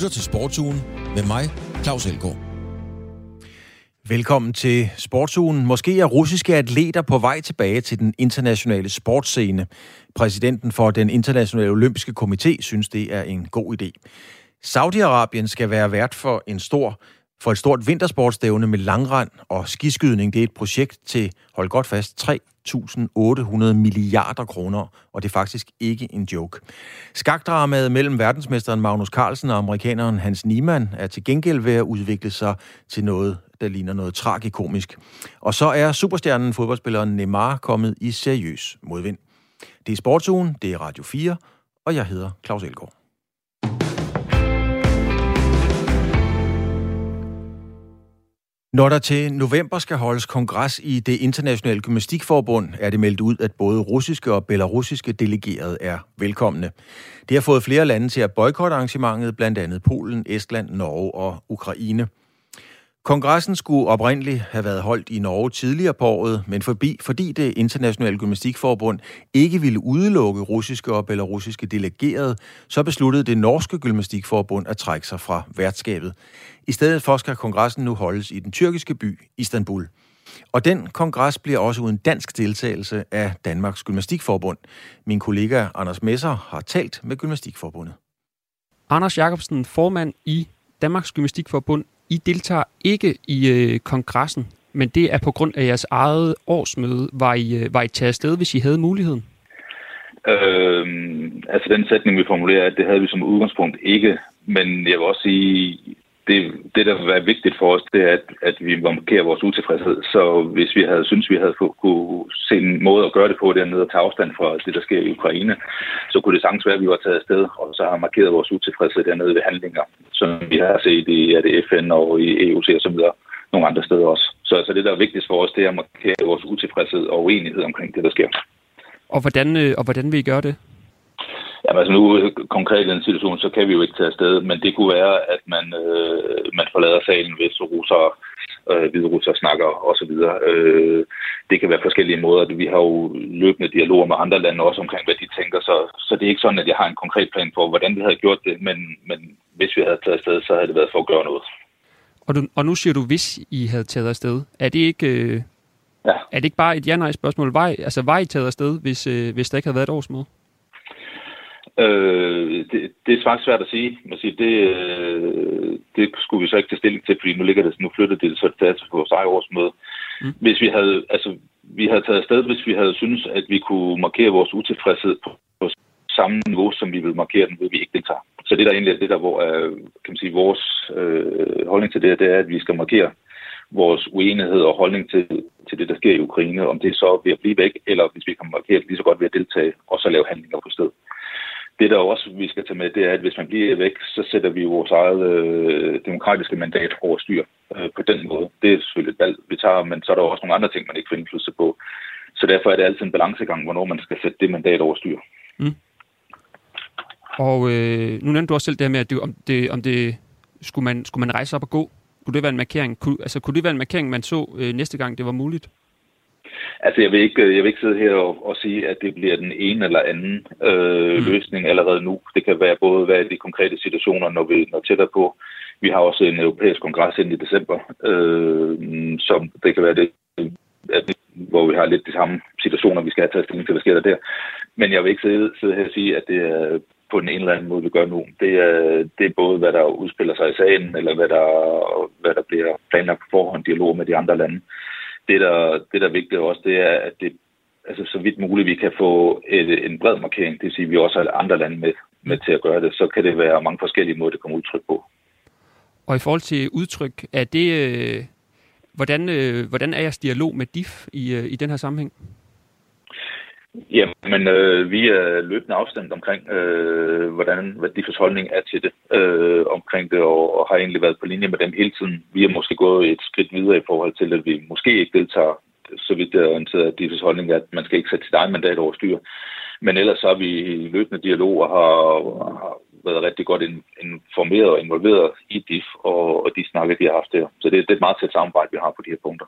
lytter til Sportsugen med mig, Claus Elgaard. Velkommen til Sportsugen. Måske er russiske atleter på vej tilbage til den internationale sportsscene. Præsidenten for den internationale olympiske komité synes, det er en god idé. Saudi-Arabien skal være vært for en stor for et stort vintersportsstævne med langrand og skiskydning. Det er et projekt til, hold godt fast, 1.800 milliarder kroner, og det er faktisk ikke en joke. Skakdramaet mellem verdensmesteren Magnus Carlsen og amerikaneren Hans Niemann er til gengæld ved at udvikle sig til noget, der ligner noget tragikomisk. Og så er superstjernen fodboldspilleren Neymar kommet i seriøs modvind. Det er Sportsugen, det er Radio 4, og jeg hedder Claus Elgaard. Når der til november skal holdes kongres i det internationale gymnastikforbund, er det meldt ud, at både russiske og belarusiske delegerede er velkomne. Det har fået flere lande til at boykotte arrangementet, blandt andet Polen, Estland, Norge og Ukraine. Kongressen skulle oprindeligt have været holdt i Norge tidligere på året, men forbi, fordi det internationale gymnastikforbund ikke ville udelukke russiske og belarusiske delegerede, så besluttede det norske gymnastikforbund at trække sig fra værtskabet. I stedet for skal kongressen nu holdes i den tyrkiske by Istanbul. Og den kongres bliver også uden dansk deltagelse af Danmarks Gymnastikforbund. Min kollega Anders Messer har talt med Gymnastikforbundet. Anders Jacobsen, formand i Danmarks Gymnastikforbund, i deltager ikke i øh, kongressen, men det er på grund af jeres eget årsmøde. Var I, øh, var I taget afsted, hvis I havde muligheden? Øh, altså den sætning, vi formulerer, at det havde vi som udgangspunkt ikke. Men jeg vil også sige, det, det, der vil være vigtigt for os, det er, at, at vi markerer vores utilfredshed. Så hvis vi havde synes vi havde få, kunne se en måde at gøre det på dernede og tage afstand fra det, der sker i Ukraine, så kunne det sagtens være, at vi var taget afsted, og så har markeret vores utilfredshed dernede ved handlinger, som vi har set i er det FN og i EU og så videre nogle andre steder også. Så altså, det, der er vigtigst for os, det er at markere vores utilfredshed og uenighed omkring det, der sker. Og hvordan, øh, og hvordan vil I gøre det? Jamen altså nu konkret i den situation, så kan vi jo ikke tage afsted, men det kunne være, at man, øh, man forlader salen, hvis russer, øh, hvide russer snakker osv. Øh, det kan være forskellige måder. Vi har jo løbende dialoger med andre lande også omkring, hvad de tænker, så, så det er ikke sådan, at jeg har en konkret plan for, hvordan vi havde gjort det, men, men hvis vi havde taget afsted, så havde det været for at gøre noget. Og, du, og nu siger du, hvis I havde taget afsted. Er det ikke... Øh... Ja. Er det ikke bare et ja-nej-spørgsmål? Var, altså, var I taget afsted, hvis, øh, hvis der ikke havde været et årsmøde? Øh, det, det er faktisk svært at sige. Man siger, det, øh, det skulle vi så ikke tage stilling til, fordi nu ligger det, nu flytter det så til på vores eget årsmøde. Mm. Hvis vi havde, altså, vi havde taget afsted, hvis vi havde synes, at vi kunne markere vores utilfredshed på, på samme niveau, som vi vil markere den, vil vi ikke deltage. Så det der egentlig er det der, hvor øh, kan man sige, vores øh, holdning til det, det er, at vi skal markere vores uenighed og holdning til, til det, der sker i Ukraine, om det er så ved at blive væk, eller hvis vi kan markere det lige så godt ved at deltage, og så lave handlinger på stedet det, der også vi skal tage med, det er, at hvis man bliver væk, så sætter vi vores eget øh, demokratiske mandat over styr øh, på den måde. Det er selvfølgelig et valg, vi tager, men så er der også nogle andre ting, man ikke får indflydelse på. Så derfor er det altid en balancegang, hvornår man skal sætte det mandat over styr. Mm. Og øh, nu nævnte du også selv det her med, at det, om, det, om det skulle man, skulle man rejse op og gå. Kunne det være en markering? Kunne, altså, kunne det være en markering, man så øh, næste gang, det var muligt? Altså, jeg vil ikke, jeg vil ikke sidde her og, og sige, at det bliver den ene eller anden øh, mm. løsning allerede nu. Det kan være både være de konkrete situationer, når vi når tættere på. Vi har også en europæisk kongres ind i december, øh, som det kan være det, at, hvor vi har lidt de samme situationer, vi skal have taget stilling til, hvad sker der der. Men jeg vil ikke sidde, sidde her og sige, at det er på den ene eller anden måde, vi gør nu. Det er, det er både, hvad der udspiller sig i sagen, eller hvad der, hvad der bliver planlagt på forhånd, dialog med de andre lande det, der, det, der er vigtigt også, det er, at det, altså, så vidt muligt vi kan få et, en bred markering, det vil sige, at vi også har andre lande med, med til at gøre det, så kan det være mange forskellige måder, det kommer udtryk på. Og i forhold til udtryk, er det, øh, hvordan, øh, hvordan er jeres dialog med DIF i, øh, i den her sammenhæng? Jamen, øh, vi er løbende afstand omkring, øh, hvordan, hvad DIF's holdning er til det, øh, omkring det, og, og har egentlig været på linje med dem hele tiden. Vi har måske gået et skridt videre i forhold til, at vi måske ikke deltager, så vidt det er orienteret, at DIF's holdning er, at man skal ikke sætte sit eget mandat over styr. Men ellers så har vi i løbende dialog og har, har været rigtig godt informeret og involveret i DIF og, og de snakker, de har haft der. Så det, det er et meget tæt samarbejde, vi har på de her punkter.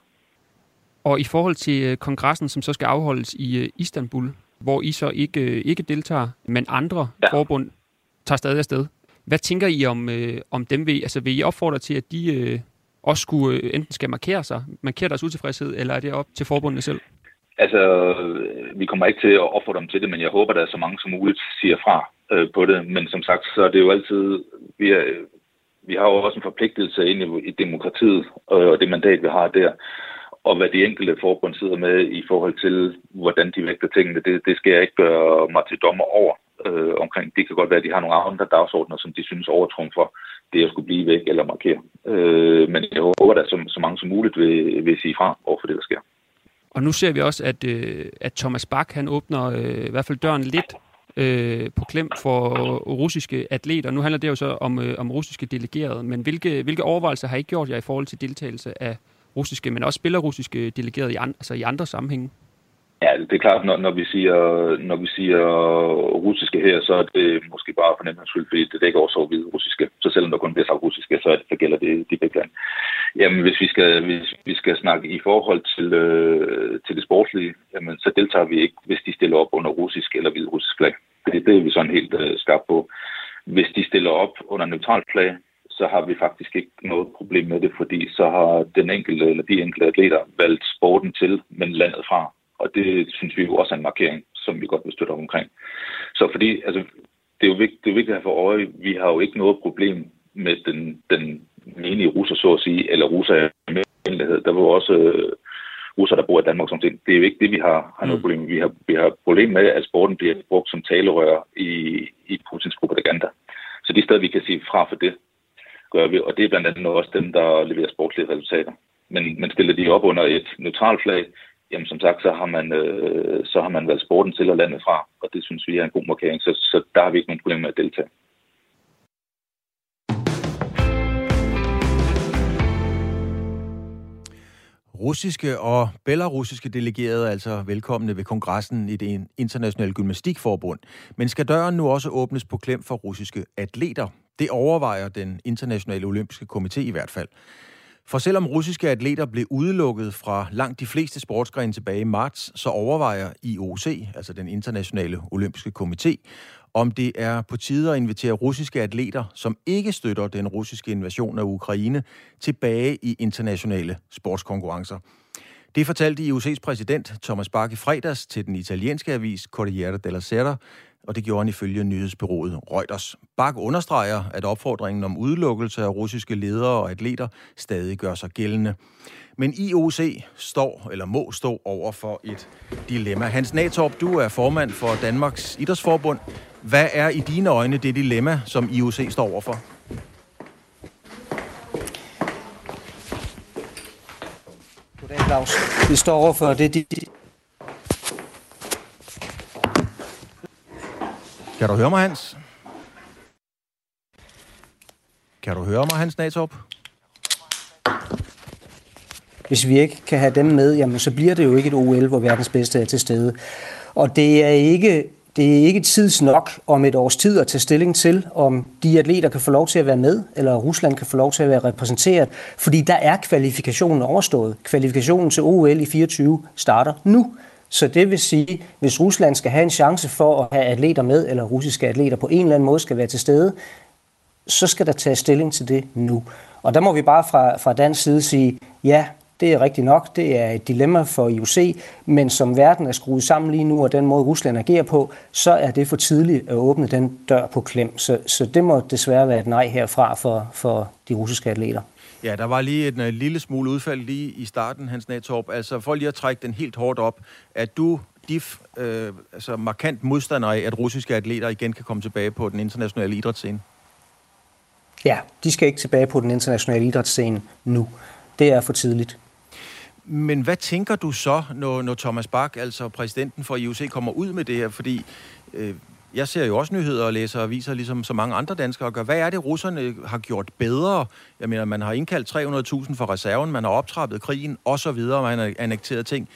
Og i forhold til øh, kongressen, som så skal afholdes i øh, Istanbul, hvor I så ikke, øh, ikke deltager, men andre ja. forbund tager stadig afsted. Hvad tænker I om, øh, om dem? Vil, altså, vil I opfordre til, at de øh, også skulle øh, enten skal markere sig, markere deres utilfredshed, eller er det op til forbundene selv? Altså, vi kommer ikke til at opfordre dem til det, men jeg håber, der er så mange som muligt siger fra øh, på det. Men som sagt, så er det jo altid, vi, er, vi har jo også en forpligtelse ind i, i demokratiet og det mandat, vi har der. Og hvad de enkelte forbund sidder med i forhold til, hvordan de vægter tingene, det, det skal jeg ikke gøre mig til dommer over øh, omkring. Det kan godt være, at de har nogle andre dagsordner, som de synes overtrumfer det at skulle blive væk eller markere. Øh, men jeg håber, at så, så mange som muligt vil, vil sige fra over for det, der sker. Og nu ser vi også, at, øh, at Thomas Bak han åbner øh, i hvert fald døren lidt øh, på klem for russiske atleter. Nu handler det jo så om, øh, om russiske delegerede, men hvilke, hvilke overvejelser har I gjort jer i forhold til deltagelse af russiske, men også spiller-russiske delegerede i, an, altså i andre sammenhænge? Ja, det er klart, når, når, vi siger, når vi siger russiske her, så er det måske bare for nemmere skyld, fordi det dækker også over hvide russiske. Så selvom der kun bliver sagt russiske, så, så gælder det de begge lande. Jamen, hvis vi skal, hvis vi skal snakke i forhold til, øh, til det sportslige, jamen, så deltager vi ikke, hvis de stiller op under russisk eller hvide russisk flag. Det, det er vi sådan helt øh, skarpe på. Hvis de stiller op under neutralt flag, så har vi faktisk ikke noget problem med det, fordi så har den enkelte eller de enkelte atleter valgt sporten til, men landet fra. Og det synes vi jo også er en markering, som vi godt vil støtte omkring. Så fordi, altså, det er jo vigtigt, det er vigtigt at have for øje, vi har jo ikke noget problem med den, den menige russer, så at sige, eller russer i Der var også øh, russer, der bor i Danmark som ting. Det er jo ikke det, vi har, har noget mm. problem med. Vi har, vi har problem med, at sporten bliver brugt som talerør i, i Putins propaganda. Så de steder, vi kan sige fra for det, gør vi. Og det er blandt andet også dem, der leverer sportslige resultater. Men, men stiller de op under et neutralt flag, jamen som sagt, så har man, øh, så har man valgt sporten til at lande fra, og det synes vi er en god markering, så, så der har vi ikke nogen problemer med at deltage. Russiske og belarusiske delegerede er altså velkomne ved kongressen i det internationale gymnastikforbund. Men skal døren nu også åbnes på klem for russiske atleter? Det overvejer den internationale olympiske komité i hvert fald. For selvom russiske atleter blev udelukket fra langt de fleste sportsgrene tilbage i marts, så overvejer IOC, altså den internationale olympiske komité, om det er på tide at invitere russiske atleter, som ikke støtter den russiske invasion af Ukraine, tilbage i internationale sportskonkurrencer. Det fortalte IOC's præsident Thomas Bach i fredags til den italienske avis Corriere della Sera, og det gjorde han ifølge nyhedsbyrået Reuters. Bak understreger, at opfordringen om udelukkelse af russiske ledere og atleter stadig gør sig gældende. Men IOC står, eller må stå over for et dilemma. Hans Natorp, du er formand for Danmarks Idrætsforbund. Hvad er i dine øjne det dilemma, som IOC står overfor? Goddag, Claus. Vi står overfor det, Kan du høre mig, Hans? Kan du høre mig, Hans Natorp? Hvis vi ikke kan have dem med, jamen, så bliver det jo ikke et OL, hvor verdens bedste er til stede. Og det er ikke det er ikke tids nok om et års tid at tage stilling til, om de atleter kan få lov til at være med, eller Rusland kan få lov til at være repræsenteret, fordi der er kvalifikationen overstået. Kvalifikationen til OL i 24 starter nu. Så det vil sige, hvis Rusland skal have en chance for at have atleter med, eller russiske atleter på en eller anden måde skal være til stede, så skal der tage stilling til det nu. Og der må vi bare fra, fra dansk side sige, ja, det er rigtigt nok, det er et dilemma for IOC, men som verden er skruet sammen lige nu, og den måde Rusland agerer på, så er det for tidligt at åbne den dør på klem. Så, så det må desværre være et nej herfra for, for de russiske atleter. Ja, der var lige en uh, lille smule udfald lige i starten, Hans Natorp. Altså for lige at trække den helt hårdt op, at du DIF øh, altså markant modstander af, at russiske atleter igen kan komme tilbage på den internationale idrætsscene? Ja, de skal ikke tilbage på den internationale idrætsscene nu. Det er for tidligt. Men hvad tænker du så, når, når Thomas Bach, altså præsidenten for IOC, kommer ud med det her? Fordi øh, jeg ser jo også nyheder og læser aviser, ligesom så mange andre danskere gør. Hvad er det, russerne har gjort bedre? Jeg mener, man har indkaldt 300.000 for reserven, man har optrappet krigen osv., man har annekteret ting.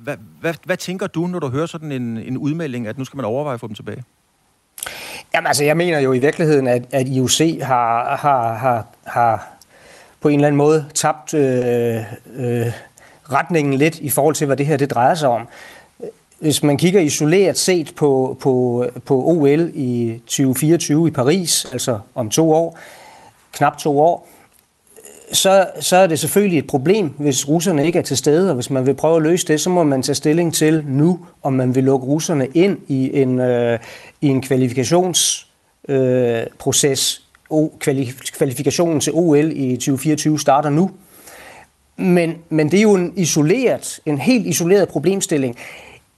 Hvad, hvad, hvad tænker du, når du hører sådan en, en udmelding, at nu skal man overveje at få dem tilbage? Jamen altså, jeg mener jo i virkeligheden, at, at IOC har, har, har, har på en eller anden måde tabt øh, øh, retningen lidt i forhold til, hvad det her det drejer sig om hvis man kigger isoleret set på, på, på OL i 2024 i Paris, altså om to år, knap to år, så, så er det selvfølgelig et problem, hvis russerne ikke er til stede, og hvis man vil prøve at løse det, så må man tage stilling til nu, om man vil lukke russerne ind i en, øh, i en kvalifikationsproces. Øh, kvalifikationen til OL i 2024 starter nu. Men, men det er jo en isoleret, en helt isoleret problemstilling.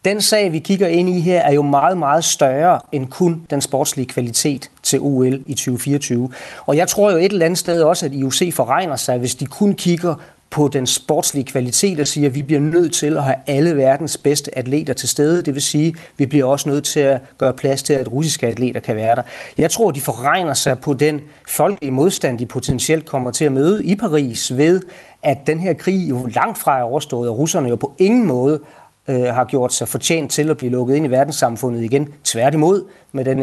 Den sag, vi kigger ind i her, er jo meget, meget større end kun den sportslige kvalitet til OL i 2024. Og jeg tror jo et eller andet sted også, at IOC forregner sig, hvis de kun kigger på den sportslige kvalitet og siger, at vi bliver nødt til at have alle verdens bedste atleter til stede. Det vil sige, at vi bliver også nødt til at gøre plads til, at russiske atleter kan være der. Jeg tror, de forregner sig på den folkelige modstand, de potentielt kommer til at møde i Paris ved, at den her krig jo langt fra er overstået, og russerne jo på ingen måde øh, har gjort sig fortjent til at blive lukket ind i verdenssamfundet igen. Tværtimod med den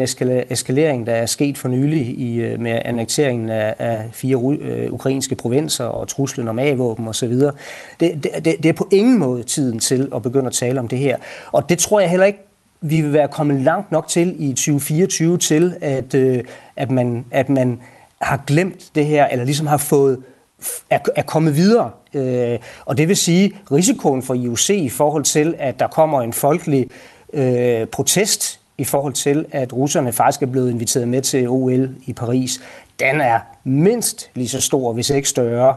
eskalering, der er sket for nylig i, øh, med annekteringen af, af fire øh, ukrainske provinser og truslen om A-våben osv. Det, det, det, det er på ingen måde tiden til at begynde at tale om det her. Og det tror jeg heller ikke, vi vil være kommet langt nok til i 2024 til, at, øh, at, man, at man har glemt det her, eller ligesom har fået er, er kommet videre. Øh, og det vil sige, risikoen for IOC i forhold til, at der kommer en folkelig øh, protest i forhold til, at russerne faktisk er blevet inviteret med til OL i Paris, den er mindst lige så stor, hvis ikke større,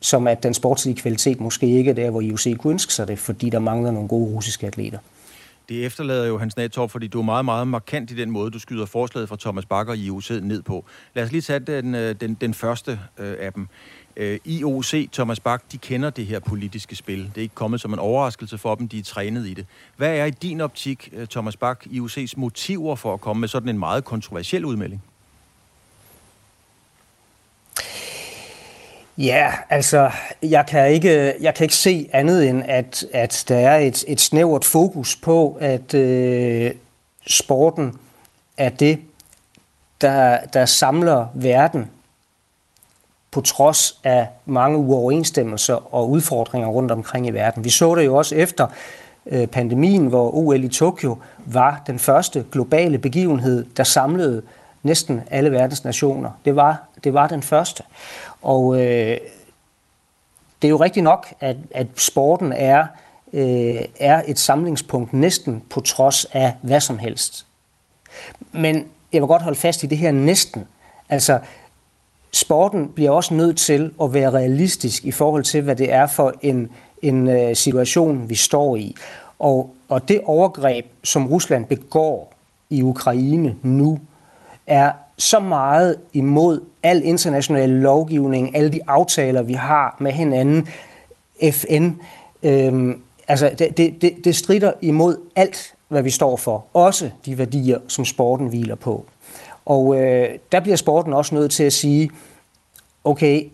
som at den sportslige kvalitet måske ikke er der, hvor IOC kunne ønske sig det, fordi der mangler nogle gode russiske atleter. Det efterlader jo Hans Natorp, fordi du er meget, meget markant i den måde, du skyder forslaget fra Thomas Bakker i IOC ned på. Lad os lige tage den, øh, den, den første øh, af dem. Øh, IOC, Thomas Bach, de kender det her politiske spil. Det er ikke kommet som en overraskelse for dem, de er trænet i det. Hvad er i din optik, øh, Thomas Bach, IOC's motiver for at komme med sådan en meget kontroversiel udmelding? Ja, altså, jeg kan ikke, jeg kan ikke se andet end, at, at der er et, et snævert fokus på, at øh, sporten er det, der, der samler verden på trods af mange uoverensstemmelser og udfordringer rundt omkring i verden. Vi så det jo også efter øh, pandemien, hvor OL i Tokyo var den første globale begivenhed, der samlede næsten alle verdens nationer. Det var, det var den første. Og øh, det er jo rigtigt nok, at, at sporten er, øh, er et samlingspunkt næsten på trods af hvad som helst. Men jeg vil godt holde fast i det her næsten. Altså, sporten bliver også nødt til at være realistisk i forhold til, hvad det er for en, en øh, situation, vi står i. Og, og det overgreb, som Rusland begår i Ukraine nu, er så meget imod al international lovgivning, alle de aftaler, vi har med hinanden, FN. Øhm, altså, det, det, det strider imod alt, hvad vi står for. Også de værdier, som sporten hviler på. Og øh, der bliver sporten også nødt til at sige, okay,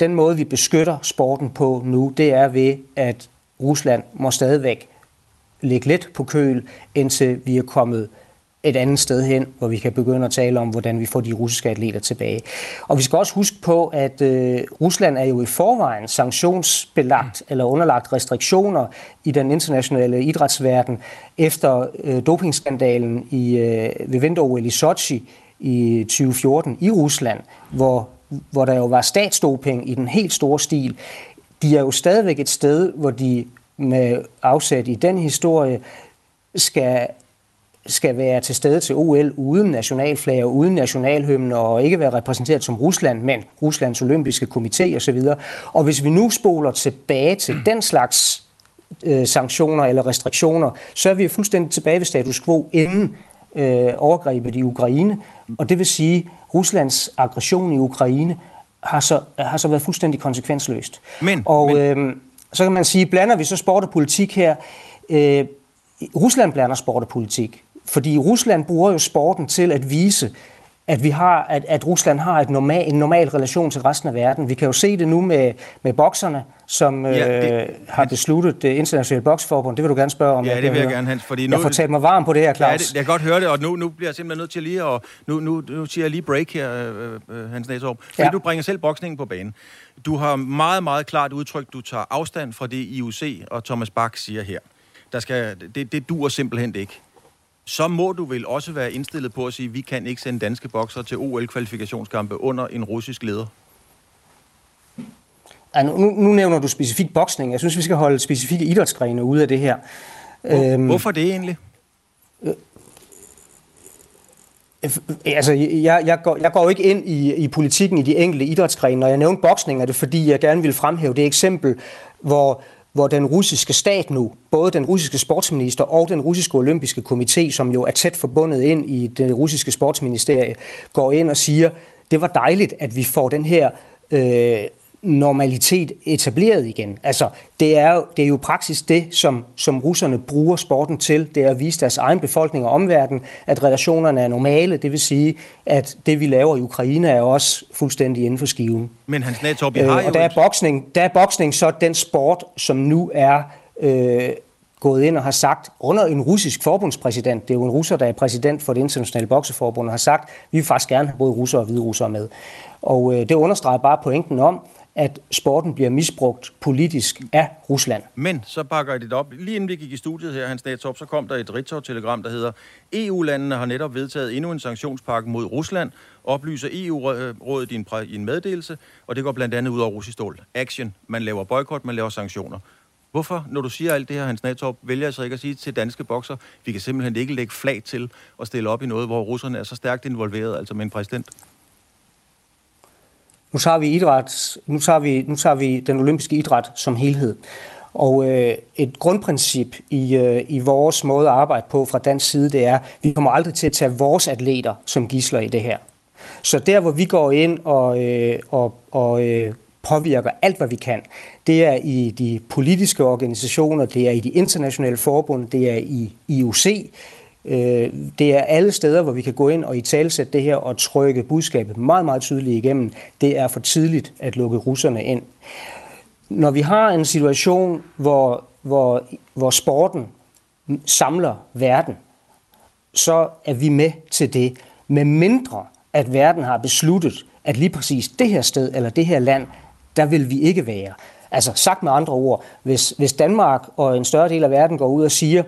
den måde vi beskytter sporten på nu, det er ved, at Rusland må stadigvæk ligge lidt på køl, indtil vi er kommet et andet sted hen, hvor vi kan begynde at tale om, hvordan vi får de russiske atleter tilbage. Og vi skal også huske på, at øh, Rusland er jo i forvejen sanktionsbelagt eller underlagt restriktioner i den internationale idrætsverden efter øh, dopingskandalen i, øh, ved vinter i Sochi i 2014 i Rusland, hvor, hvor der jo var statsdoping i den helt store stil. De er jo stadigvæk et sted, hvor de med afsæt i den historie skal skal være til stede til OL uden nationalflag og uden nationalhymne og ikke være repræsenteret som Rusland, men Ruslands olympiske komité osv. Og hvis vi nu spoler tilbage til den slags øh, sanktioner eller restriktioner, så er vi fuldstændig tilbage ved status quo inden øh, overgrebet i Ukraine. Og det vil sige, at Ruslands aggression i Ukraine har så, har så været fuldstændig konsekvensløst. Men, og men... Øh, så kan man sige, blander vi så sport og politik her? Øh, Rusland blander sport og politik. Fordi Rusland bruger jo sporten til at vise, at, vi har, at, at Rusland har et normal, en normal relation til resten af verden. Vi kan jo se det nu med, med bokserne, som ja, det, øh, har besluttet det internationale boksforbund. Det vil du gerne spørge om. Ja, det vil jeg gerne, Hans. Fordi nu, jeg får talt mig varm på det her, Claus. Ja, det, jeg kan godt høre det, og nu, nu bliver jeg simpelthen nødt til lige at... Nu, nu, nu siger jeg lige break her, øh, øh, Hans Næsop. Fordi ja. du bringer selv boksningen på banen. Du har meget, meget klart udtrykt, du tager afstand fra det IOC og Thomas Bach siger her. der skal, det, det duer simpelthen ikke. Så må du vel også være indstillet på at sige, at vi kan ikke sende danske bokser til OL-kvalifikationskampe under en russisk leder. Ja, nu, nu nævner du specifik boksning. Jeg synes, vi skal holde specifikke idrætsgrene ude af det her. Hvor, øhm, hvorfor det egentlig? Øh, Altså, jeg, jeg, går, jeg går jo ikke ind i, i politikken i de enkelte idrætsgrene. Når jeg nævner boksning, er det fordi, jeg gerne vil fremhæve det eksempel, hvor, hvor den russiske stat nu, både den russiske sportsminister og den russiske olympiske komité, som jo er tæt forbundet ind i det russiske sportsministerie, går ind og siger, det var dejligt, at vi får den her øh, normalitet etableret igen. Altså, det er jo, det er jo praksis det, som, som russerne bruger sporten til, det er at vise deres egen befolkning og omverden, at relationerne er normale, det vil sige, at det vi laver i Ukraine er også fuldstændig inden for skiven. Men Hans Natorp, øh, har. Og der er, boksning, der er boksning så den sport, som nu er øh, gået ind og har sagt, under en russisk forbundspræsident, det er jo en russer, der er præsident for det internationale bokseforbund, har sagt, vi vil faktisk gerne have både russere og hvide russere med. Og øh, det understreger bare pointen om, at sporten bliver misbrugt politisk af Rusland. Men så bakker jeg det op. Lige inden vi gik i studiet her, Hans Statop, så kom der et Ritzau-telegram, der hedder, EU-landene har netop vedtaget endnu en sanktionspakke mod Rusland, oplyser EU-rådet i en, i en meddelelse, og det går blandt andet ud over russisk stål. Action. Man laver boykot, man laver sanktioner. Hvorfor, når du siger alt det her, Hans Natorp, vælger jeg så ikke at sige til danske bokser, vi kan simpelthen ikke lægge flag til at stille op i noget, hvor russerne er så stærkt involveret, altså med en præsident? Nu tager vi idræt, nu tager vi, nu tager vi den olympiske idræt som helhed. Og øh, et grundprincip i, øh, i vores måde at arbejde på fra dansk side, det er, at vi kommer aldrig til at tage vores atleter som gisler i det her. Så der, hvor vi går ind og, øh, og, og øh, påvirker alt, hvad vi kan, det er i de politiske organisationer, det er i de internationale forbund, det er i IOC, Øh, det er alle steder, hvor vi kan gå ind og i talsætte det her og trykke budskabet meget, meget tydeligt igennem. Det er for tidligt at lukke russerne ind. Når vi har en situation, hvor, hvor, hvor sporten samler verden, så er vi med til det. Med mindre, at verden har besluttet, at lige præcis det her sted eller det her land, der vil vi ikke være. Altså sagt med andre ord, hvis, hvis Danmark og en større del af verden går ud og siger,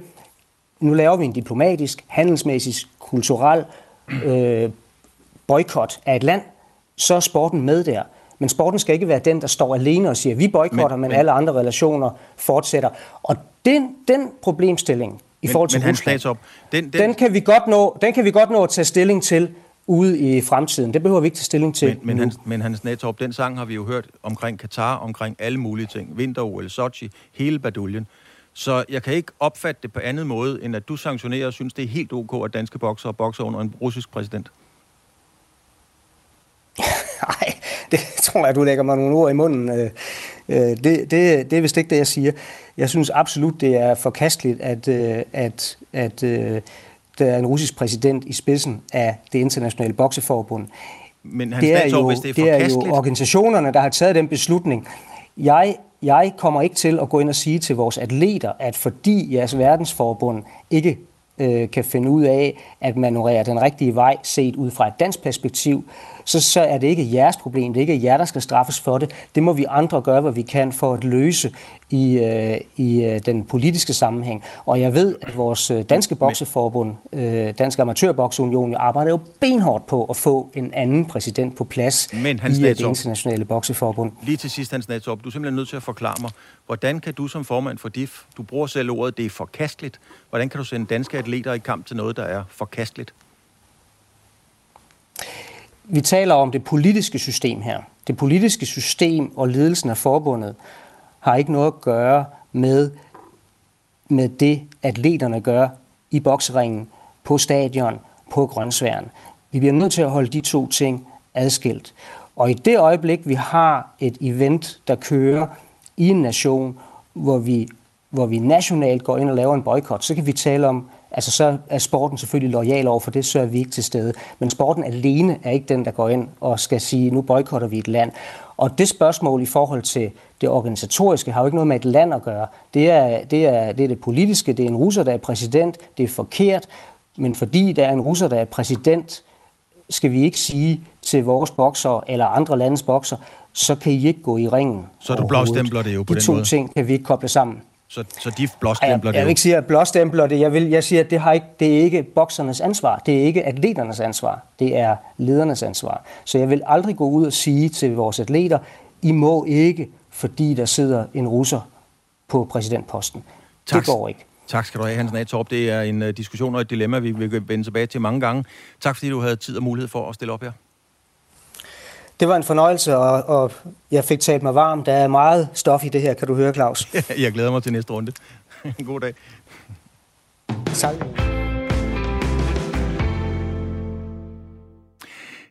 nu laver vi en diplomatisk, handelsmæssig, kulturel øh, boykot af et land, så er sporten med der. Men sporten skal ikke være den, der står alene og siger, vi boykotter, men, men, men alle andre relationer fortsætter. Og den, den problemstilling i men, forhold til men Rusland, op, den, den, den, kan vi godt nå, den kan vi godt nå at tage stilling til ude i fremtiden. Det behøver vi ikke tage stilling til Men, men, Hans, men Hans Natorp, den sang har vi jo hørt omkring Katar, omkring alle mulige ting. Vinter-OL, Sochi, hele baduljen. Så jeg kan ikke opfatte det på anden måde, end at du sanktionerer og synes, det er helt ok, at danske bokser bokser under en russisk præsident. Nej, det tror jeg, du lægger mig nogle ord i munden. Øh, øh, det, det, det er vist ikke det, jeg siger. Jeg synes absolut, det er forkasteligt, at, øh, at, at der er en russisk præsident i spidsen af det internationale bokseforbund. Men han det er, jo, hvis det, er det er jo organisationerne, der har taget den beslutning. Jeg jeg kommer ikke til at gå ind og sige til vores atleter, at fordi jeres verdensforbund ikke øh, kan finde ud af at manøvrere den rigtige vej set ud fra et dansk perspektiv, så, så er det ikke jeres problem. Det er ikke jer, der skal straffes for det. Det må vi andre gøre, hvad vi kan for at løse i, øh, i øh, den politiske sammenhæng. Og jeg ved, at vores øh, danske bokseforbund, øh, Dansk Amatørbokseunion, arbejder jo benhårdt på at få en anden præsident på plads Men, Hans i det internationale bokseforbund. Lige til sidst, Hans Natsop, du er simpelthen nødt til at forklare mig, hvordan kan du som formand for DIF, du bruger selv ordet, det er forkasteligt, hvordan kan du sende danske atleter i kamp til noget, der er forkasteligt? Vi taler om det politiske system her. Det politiske system og ledelsen af forbundet har ikke noget at gøre med, med det, atleterne gør i bokseringen, på stadion, på grønsværen. Vi bliver nødt til at holde de to ting adskilt. Og i det øjeblik, vi har et event, der kører i en nation, hvor vi, hvor vi nationalt går ind og laver en boykot, så kan vi tale om, altså så er sporten selvfølgelig lojal over for det, så er vi ikke til stede. Men sporten alene er ikke den, der går ind og skal sige, nu boykotter vi et land. Og det spørgsmål i forhold til det organisatoriske har jo ikke noget med et land at gøre. Det er det, er, det, er det politiske. Det er en russer, der er præsident. Det er forkert. Men fordi der er en russer, der er præsident, skal vi ikke sige til vores bokser eller andre landes bokser, så kan I ikke gå i ringen. Så du blåstempler det jo på De den måde? De to ting kan vi ikke koble sammen. Så, så de blåstempler det Jeg vil ikke sige, at blåstempler det. Jeg, vil, jeg siger, at det, har ikke, det er ikke boksernes ansvar. Det er ikke atleternes ansvar. Det er ledernes ansvar. Så jeg vil aldrig gå ud og sige til vores atleter, I må ikke, fordi der sidder en russer på præsidentposten. Tak. Det går ikke. Tak skal du have, Hans Natorp. Det er en uh, diskussion og et dilemma, vi vil vende tilbage til mange gange. Tak fordi du havde tid og mulighed for at stille op her. Det var en fornøjelse, og, og jeg fik talt mig varm. Der er meget stof i det her, kan du høre, Claus. jeg glæder mig til næste runde. God dag. Tak.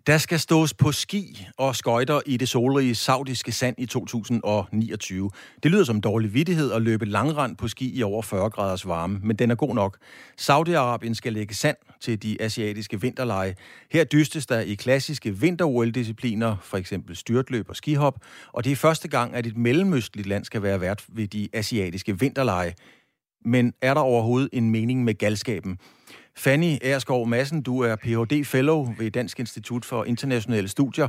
Der skal stås på ski og skøjter i det solrige saudiske sand i 2029. Det lyder som dårlig vittighed at løbe langrand på ski i over 40 graders varme, men den er god nok. Saudi-Arabien skal lægge sand til de asiatiske vinterleje. Her dystes der i klassiske vinter-OL-discipliner, for eksempel styrtløb og skihop, og det er første gang, at et mellemøstligt land skal være vært ved de asiatiske vinterleje. Men er der overhovedet en mening med galskaben? Fanny Ærskov Madsen, du er Ph.D. Fellow ved Dansk Institut for Internationale Studier.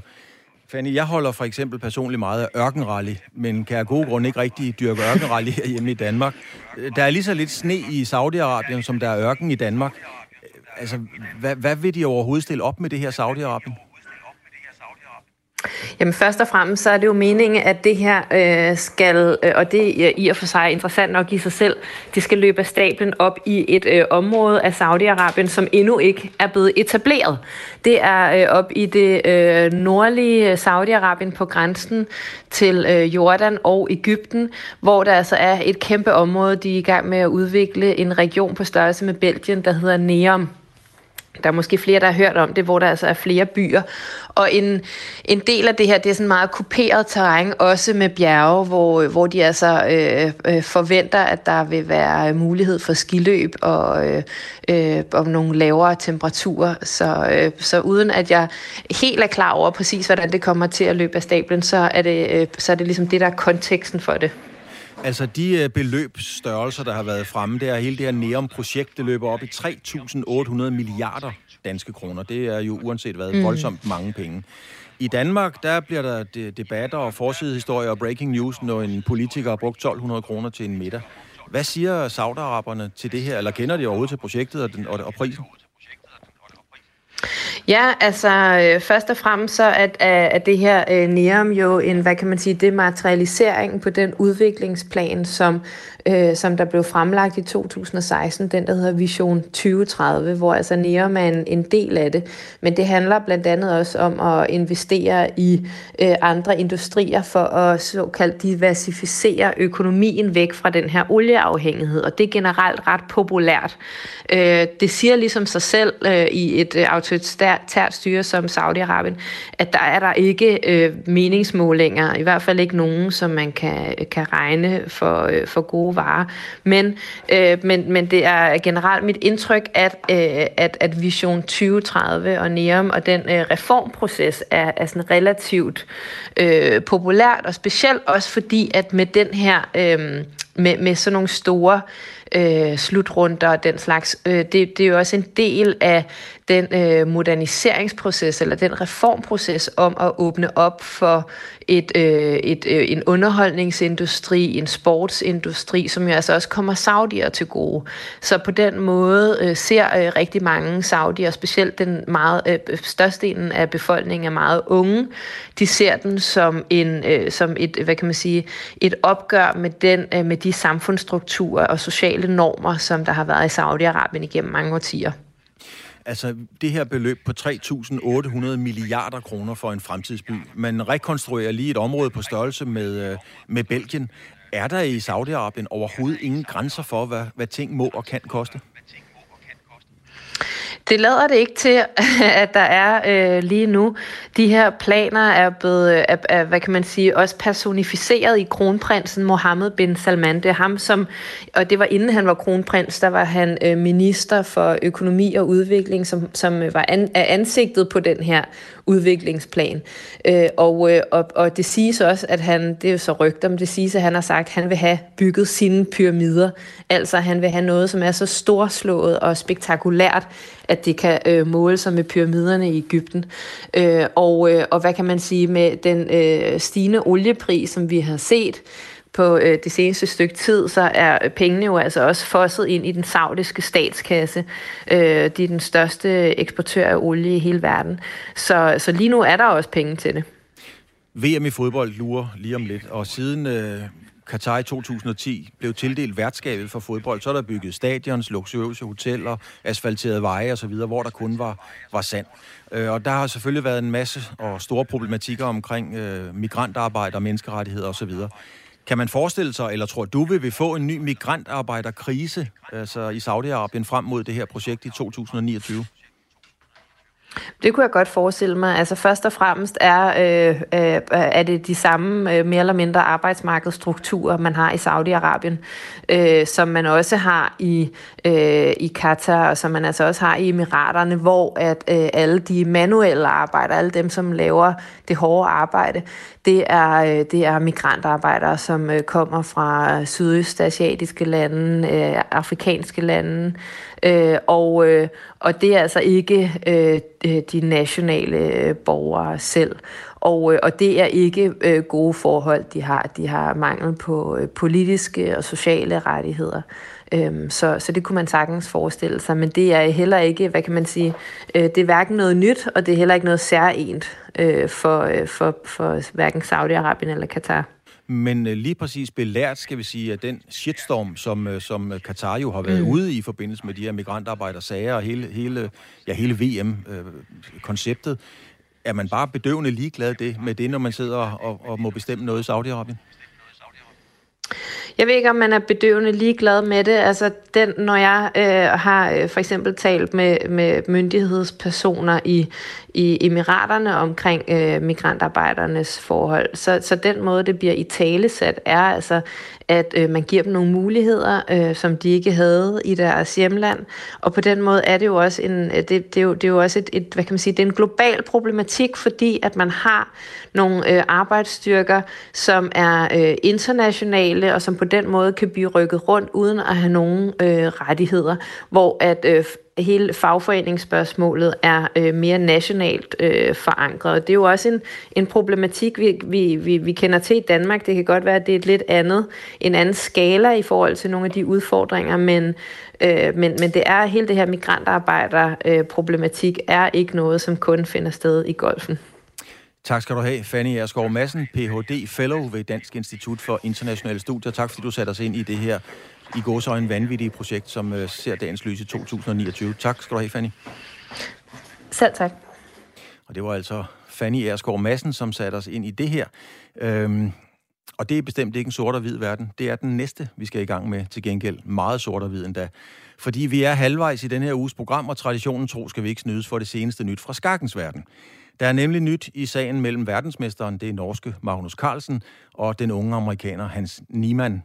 Fanny, jeg holder for eksempel personligt meget af ørkenrally, men kan af gode grunde ikke rigtig dyrke ørkenrally hjemme i Danmark. Der er lige så lidt sne i Saudi-Arabien, som der er ørken i Danmark. Altså, hvad, hvad vil de overhovedet stille op med det her Saudi-Arabien? Jamen først og fremmest så er det jo meningen, at det her øh, skal, øh, og det er i og for sig interessant nok i sig selv, det skal løbe af stablen op i et øh, område af Saudi-Arabien, som endnu ikke er blevet etableret. Det er øh, op i det øh, nordlige Saudi-Arabien på grænsen til øh, Jordan og Ægypten, hvor der altså er et kæmpe område, de er i gang med at udvikle en region på størrelse med Belgien, der hedder Neom. Der er måske flere, der har hørt om det, hvor der altså er flere byer. Og en, en del af det her, det er sådan meget kuperet terræn, også med bjerge, hvor, hvor de altså øh, øh, forventer, at der vil være mulighed for skiløb og, øh, øh, og nogle lavere temperaturer. Så, øh, så uden at jeg helt er klar over præcis, hvordan det kommer til at løbe af stablen, så er det, øh, så er det ligesom det, der er konteksten for det. Altså de øh, beløbsstørrelser, der har været fremme, det er hele det her NEOM-projekt, det løber op i 3.800 milliarder danske kroner. Det er jo uanset hvad mm. voldsomt mange penge. I Danmark, der bliver der debatter og forsidehistorier og breaking news, når en politiker har brugt 1.200 kroner til en middag. Hvad siger saudaraberne til det her, eller kender de overhovedet til projektet og, den, og, og prisen? Ja, altså øh, først og fremmest så at, øh, at det her øh, NEOM jo en, hvad kan man sige, dematerialisering på den udviklingsplan, som øh, som der blev fremlagt i 2016, den der hedder Vision 2030, hvor altså NEOM er en, en del af det. Men det handler blandt andet også om at investere i øh, andre industrier for at såkaldt diversificere økonomien væk fra den her olieafhængighed, og det er generelt ret populært. Øh, det siger ligesom sig selv øh, i et øh, autoritært styre som Saudi-Arabien, at der er der ikke øh, meningsmålinger, i hvert fald ikke nogen, som man kan, kan regne for, øh, for gode varer. Men, øh, men, men det er generelt mit indtryk, at, øh, at, at Vision 2030 og NEOM og den øh, reformproces er, er sådan relativt øh, populært, og specielt også fordi, at med den her, øh, med, med sådan nogle store øh, slutrunder og den slags. Øh, det, det er jo også en del af den øh, moderniseringsproces, eller den reformproces om at åbne op for et, øh, et, øh, en underholdningsindustri, en sportsindustri, som jo altså også kommer saudier til gode. Så på den måde øh, ser øh, rigtig mange saudier, specielt den meget øh, størstedelen af befolkningen er meget unge, de ser den som en øh, som et hvad kan man sige et opgør med den øh, med de samfundsstrukturer og sociale normer, som der har været i Saudi-Arabien igennem mange årtier. Altså, det her beløb på 3.800 milliarder kroner for en fremtidsby. Man rekonstruerer lige et område på størrelse med, øh, med Belgien. Er der i Saudi-Arabien overhovedet ingen grænser for, hvad, hvad ting må og kan koste? Det lader det ikke til, at der er øh, lige nu. De her planer er blevet, øh, er, er, hvad kan man sige, også personificeret i kronprinsen Mohammed bin Salman. Det er ham, som, og det var inden han var kronprins, der var han øh, minister for økonomi og udvikling, som, som øh, var an, er ansigtet på den her udviklingsplan. Øh, og, øh, og, og det siges også, at han, det er jo så rygter, men det siges, at han har sagt, at han vil have bygget sine pyramider. Altså han vil have noget, som er så storslået og spektakulært, at det kan øh, måle sig med pyramiderne i Ægypten. Øh, og, øh, og hvad kan man sige med den øh, stigende oliepris, som vi har set, på øh, det seneste stykke tid, så er pengene jo altså også fosset ind i den saudiske statskasse. Øh, de er den største eksportør af olie i hele verden. Så, så lige nu er der også penge til det. VM i fodbold lurer lige om lidt, og siden øh, Qatar i 2010 blev tildelt værtskabet for fodbold, så er der bygget stadions, luksuriøse hoteller, asfalterede veje osv., hvor der kun var, var sand. Øh, og der har selvfølgelig været en masse og store problematikker omkring øh, migrantarbejde og menneskerettigheder osv. Kan man forestille sig, eller tror du, vi vil få en ny migrantarbejderkrise altså i Saudi-Arabien frem mod det her projekt i 2029? Det kunne jeg godt forestille mig. Altså først og fremmest er, øh, øh, øh, er det de samme øh, mere eller mindre arbejdsmarkedsstrukturer, man har i Saudi-Arabien, øh, som man også har i, øh, i Katar, og som man altså også har i Emiraterne, hvor at øh, alle de manuelle arbejdere, alle dem, som laver det hårde arbejde, det er, øh, det er migrantarbejdere, som øh, kommer fra sydøstasiatiske lande, øh, afrikanske lande, øh, og, øh, og det er altså ikke øh, de nationale øh, borgere selv. Og, øh, og det er ikke øh, gode forhold, de har. De har mangel på øh, politiske og sociale rettigheder. Øhm, så, så det kunne man sagtens forestille sig, men det er heller ikke, hvad kan man sige, øh, det er hverken noget nyt, og det er heller ikke noget særligt øh, for, øh, for, for hverken Saudi-Arabien eller Katar. Men øh, lige præcis belært, skal vi sige, at den shitstorm, som, øh, som Katar jo har været mm. ude i forbindelse med de her migrantarbejdersager og hele, hele, ja, hele VM-konceptet, øh, er man bare bedøvende ligeglad det, med det, når man sidder og, og må bestemme noget i Saudi-Arabien? Jeg ved ikke, om man er bedøvende ligeglad med det. Altså, den, når jeg øh, har øh, for eksempel talt med, med myndighedspersoner i, i Emiraterne omkring øh, migrantarbejdernes forhold, så, så den måde, det bliver i talesat, er altså, at øh, man giver dem nogle muligheder, øh, som de ikke havde i deres hjemland. Og på den måde er det jo også en, øh, det, det er jo, det er jo også et, et, hvad kan man sige, det er en global problematik, fordi at man har nogle øh, arbejdsstyrker, som er øh, internationale, og som på den måde kan blive rykket rundt, uden at have nogen øh, rettigheder, hvor at øh, hele fagforeningsspørgsmålet er øh, mere nationalt øh, forankret. Det er jo også en, en problematik, vi, vi, vi, vi kender til i Danmark. Det kan godt være, at det er et lidt andet, en anden skala i forhold til nogle af de udfordringer, men, øh, men, men det er hele det her migrantarbejder-problematik øh, er ikke noget, som kun finder sted i golfen. Tak skal du have, Fanny Erskov Madsen, Ph.D. Fellow ved Dansk Institut for Internationale Studier. Tak fordi du satte os ind i det her i går så en vanvittig projekt, som uh, ser dagens lys i 2029. Tak skal du have, Fanny. Selv tak. Og det var altså Fanny Erskov Madsen, som satte os ind i det her. Øhm, og det er bestemt ikke en sort og hvid verden. Det er den næste, vi skal i gang med til gengæld. Meget sort og hvid endda. Fordi vi er halvvejs i den her uges program, og traditionen tro skal vi ikke snydes for det seneste nyt fra skakkens verden. Der er nemlig nyt i sagen mellem verdensmesteren, det er norske Magnus Carlsen, og den unge amerikaner Hans Niemann.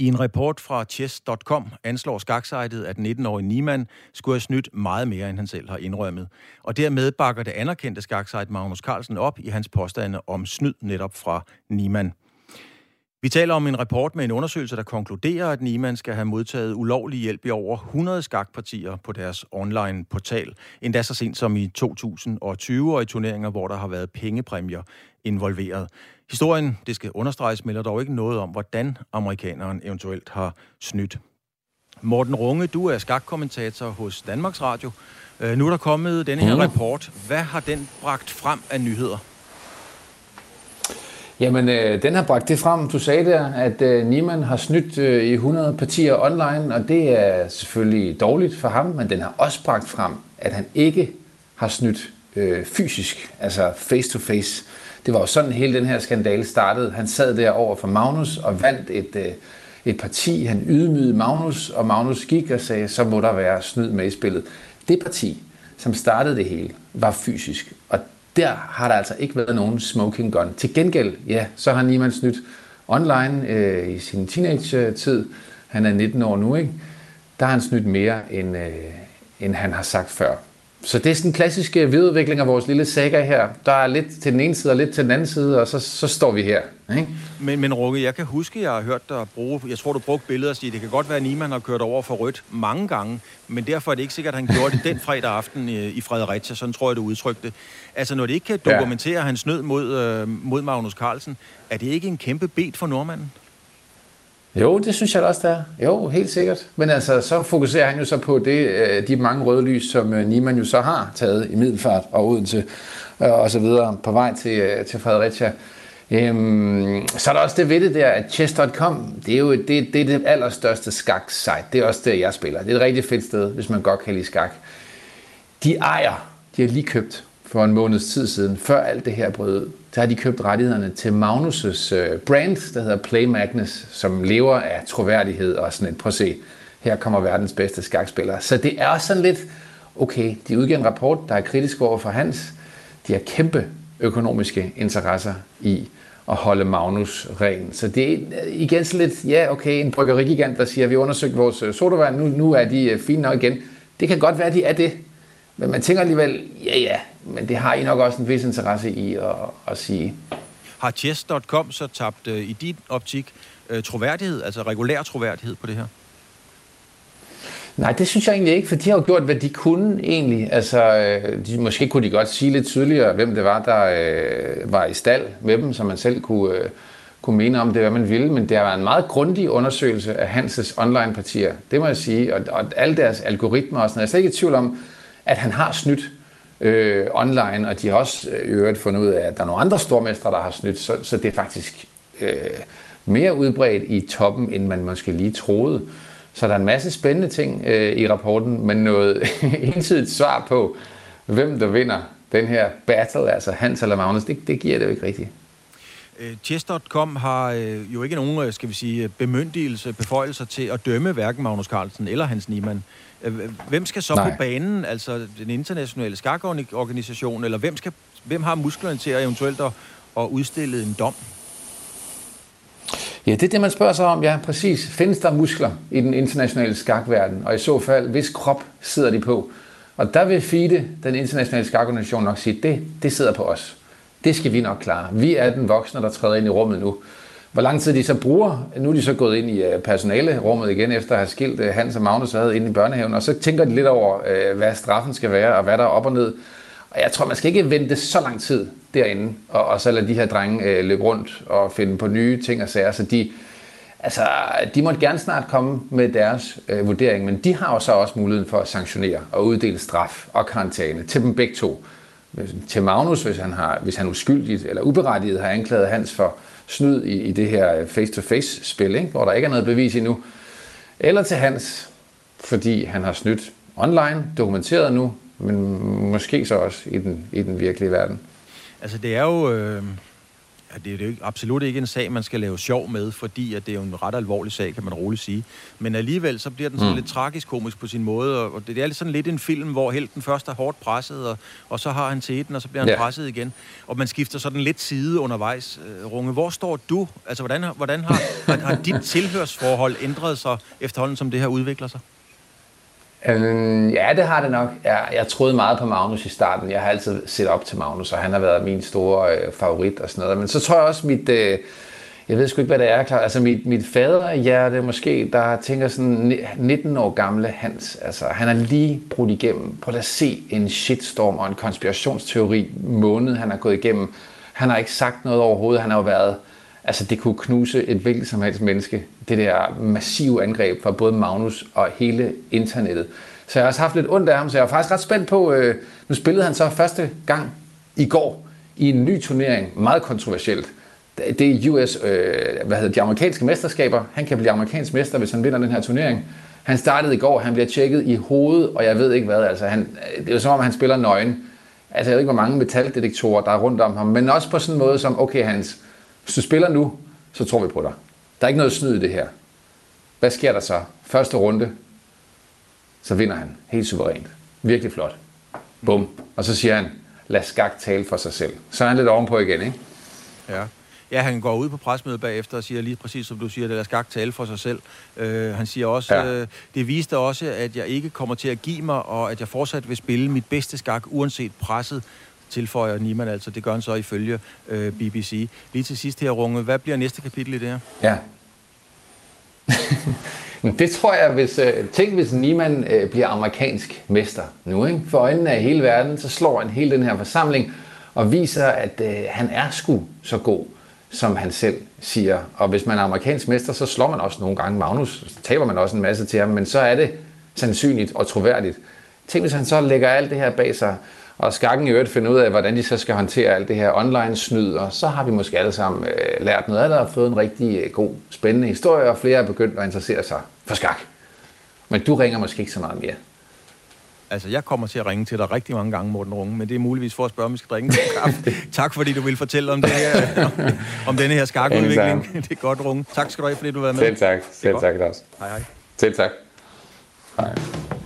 I en rapport fra chess.com anslår skaksejtet, at 19-årige Niemann skulle have snydt meget mere, end han selv har indrømmet. Og dermed bakker det anerkendte skaksejt Magnus Carlsen op i hans påstande om snyd netop fra Niemann. Vi taler om en rapport med en undersøgelse, der konkluderer, at Niemann skal have modtaget ulovlig hjælp i over 100 skakpartier på deres online portal. Endda så sent som i 2020 og i turneringer, hvor der har været pengepræmier involveret. Historien, det skal understreges, melder dog ikke noget om, hvordan amerikaneren eventuelt har snydt. Morten Runge, du er skakkommentator hos Danmarks Radio. Øh, nu er der kommet denne her mm. rapport. Hvad har den bragt frem af nyheder? Jamen, øh, den har bragt det frem, du sagde der, at øh, Niemann har snydt øh, i 100 partier online, og det er selvfølgelig dårligt for ham, men den har også bragt frem, at han ikke har snydt øh, fysisk, altså face to face. Det var jo sådan, hele den her skandale startede. Han sad der over for Magnus og vandt et, øh, et parti. Han ydmygede Magnus, og Magnus gik og sagde, så må der være snyd med i spillet. Det parti, som startede det hele, var fysisk, og der har der altså ikke været nogen smoking gun. Til gengæld, ja, så har Niemann snydt online øh, i sin teenage-tid. Han er 19 år nu, ikke? Der har han snydt mere, end, øh, end han har sagt før. Så det er sådan en klassisk videreudvikling af vores lille saga her. Der er lidt til den ene side og lidt til den anden side, og så, så står vi her. Ikke? Men, men Rukke, jeg kan huske, jeg har hørt dig bruge, jeg tror du brugte billeder og sige, det kan godt være, at Niemann har kørt over for rødt mange gange, men derfor er det ikke sikkert, at han gjorde det den fredag aften i, Fredericia, sådan tror jeg, du udtrykte Altså, når det ikke kan dokumentere ja. hans nød mod, øh, mod Magnus Carlsen, er det ikke en kæmpe bed for nordmanden? Jo, det synes jeg også, der er. Jo, helt sikkert. Men altså, så fokuserer han jo så på det, øh, de mange røde lys, som øh, Niemann jo så har taget i Middelfart og Odense øh, og så videre på vej til, til Fredericia. Øhm, så er der også det ved det der, at chess.com, det er jo det, det, er det allerstørste skak-site. Det er også det, jeg spiller. Det er et rigtig fedt sted, hvis man godt kan lide skak. De ejer, de har lige købt for en måneds tid siden, før alt det her brød ud, så har de købt rettighederne til Magnus' øh, brand, der hedder Play Magnus, som lever af troværdighed og sådan et, prøv at se, her kommer verdens bedste skakspiller. Så det er også sådan lidt, okay, de udgiver en rapport, der er kritisk over for Hans. De har kæmpe økonomiske interesser i at holde Magnus ren. Så det er øh, igen sådan lidt, ja okay, en bryggerigigant, der siger, vi har undersøgt vores øh, sodavand, nu, nu er de fine nok igen. Det kan godt være, de er det, men man tænker alligevel, ja ja, men det har I nok også en vis interesse i at, at sige. Har chess.com så tabt øh, i din optik øh, troværdighed, altså regulær troværdighed på det her? Nej, det synes jeg egentlig ikke, for de har jo gjort, hvad de kunne egentlig. Altså, øh, de, måske kunne de godt sige lidt tydeligere, hvem det var, der øh, var i stald med dem, så man selv kunne, øh, kunne mene om det, hvad man ville. Men det har været en meget grundig undersøgelse af Hanses online-partier. Det må jeg sige. Og, og alle deres algoritmer og sådan noget. Jeg er slet ikke i tvivl om, at han har snydt øh, online, og de har også øh, i øvrigt fundet ud af, at der er nogle andre stormestre, der har snydt, så, så det er faktisk øh, mere udbredt i toppen, end man måske lige troede. Så der er en masse spændende ting øh, i rapporten, men noget ensidigt svar på, hvem der vinder den her battle, altså Hans eller Magnus, det, det giver det jo ikke rigtigt. Øh, Chess.com har øh, jo ikke nogen, øh, skal vi sige, bemyndigelse, beføjelser til at dømme hverken Magnus Carlsen eller Hans Niemann. Hvem skal så Nej. på banen, altså den internationale skakorganisation, eller hvem, skal, hvem har musklerne til at eventuelt at, at udstille en dom? Ja, det er det, man spørger sig om. Ja, præcis. Findes der muskler i den internationale skakverden? Og i så fald, hvis krop sidder de på? Og der vil FIDE, den internationale skakorganisation, nok sige, det, det sidder på os. Det skal vi nok klare. Vi er den voksne, der træder ind i rummet nu. Hvor lang tid de så bruger, nu er de så gået ind i øh, personalerummet igen, efter at have skilt øh, Hans og Magnus ad ind i børnehaven, og så tænker de lidt over, øh, hvad straffen skal være, og hvad der er op og ned. Og jeg tror, man skal ikke vente så lang tid derinde, og, og så lade de her drenge løbe rundt og finde på nye ting og sager. Så de, altså, de måtte gerne snart komme med deres øh, vurdering, men de har jo så også muligheden for at sanktionere og uddele straf og karantæne til dem begge to. Til Magnus, hvis han, har, hvis han uskyldigt eller uberettiget har anklaget Hans for snyd i, i det her øh, face-to-face-spil, ikke? hvor der ikke er noget bevis endnu. Eller til Hans, fordi han har snydt online, dokumenteret nu, men måske så også i den, i den virkelige verden. Altså det er jo... Øh Ja, det er jo absolut ikke en sag, man skal lave sjov med, fordi at det er jo en ret alvorlig sag, kan man roligt sige. Men alligevel, så bliver den sådan mm. lidt tragisk-komisk på sin måde, og det er sådan lidt en film, hvor helten først er hårdt presset, og, og så har han teten, og så bliver han ja. presset igen. Og man skifter sådan lidt side undervejs. Øh, Runge, hvor står du? Altså, hvordan, hvordan har, har, har dit tilhørsforhold ændret sig efterhånden, som det her udvikler sig? Øhm, ja, det har det nok. Jeg, jeg troede meget på Magnus i starten. Jeg har altid set op til Magnus, og han har været min store øh, favorit og sådan noget. Men så tror jeg også, mit... Øh, jeg ved sgu ikke, hvad det er, klar. Altså mit, mit faderhjerte måske, der tænker sådan 19 år gamle Hans. Altså, han er lige brudt igennem. Prøv at se en shitstorm og en konspirationsteori måned, han har gået igennem. Han har ikke sagt noget overhovedet. Han har jo været Altså, det kunne knuse et hvilket som helst menneske. Det der massive angreb fra både Magnus og hele internettet. Så jeg har også haft lidt ondt af ham, så jeg er faktisk ret spændt på... Øh, nu spillede han så første gang i går i en ny turnering, meget kontroversielt. Det er US, øh, hvad hedder de amerikanske mesterskaber. Han kan blive amerikansk mester, hvis han vinder den her turnering. Han startede i går, han bliver tjekket i hovedet, og jeg ved ikke hvad. Altså, han, øh, det er jo som om, han spiller nøgen. Altså, jeg ved ikke, hvor mange metaldetektorer, der er rundt om ham, men også på sådan en måde som, okay, Hans, hvis du spiller nu, så tror vi på dig. Der er ikke noget snyd i det her. Hvad sker der så? Første runde, så vinder han helt suverænt. Virkelig flot. Bum. Og så siger han, lad skak tale for sig selv. Så er han lidt ovenpå igen, ikke? Ja. Ja, han går ud på presmødet bagefter og siger lige præcis, som du siger, at lad skak tale for sig selv. Uh, han siger også, ja. uh, det viste også, at jeg ikke kommer til at give mig, og at jeg fortsat vil spille mit bedste skak, uanset presset tilføjer Niemann altså. Det gør han så ifølge øh, BBC. Lige til sidst her, Runge, hvad bliver næste kapitel i det her? Ja. det tror jeg, hvis, øh, tænk hvis Niemann øh, bliver amerikansk mester nu, ikke? for øjnene af hele verden, så slår han hele den her forsamling og viser, at øh, han er sgu så god. som han selv siger. Og hvis man er amerikansk mester, så slår man også nogle gange Magnus, så taber man også en masse til ham, men så er det sandsynligt og troværdigt. Tænk, hvis han så lægger alt det her bag sig, og skakken i øvrigt finder ud af, hvordan de så skal håndtere alt det her online-snyd, og så har vi måske alle sammen øh, lært noget af det og fået en rigtig øh, god, spændende historie, og flere er begyndt at interessere sig for skak. Men du ringer måske ikke så meget mere. Altså, jeg kommer til at ringe til dig rigtig mange gange, Morten Runge, men det er muligvis for at spørge, om vi skal drikke kaffe. tak, fordi du vil fortælle om, det her, om, om denne her skakudvikling. det er godt, Runge. Tak skal du have, fordi du var med. Selv tak. Selv tak, Lars. Hej, hej. Selv tak. Hej.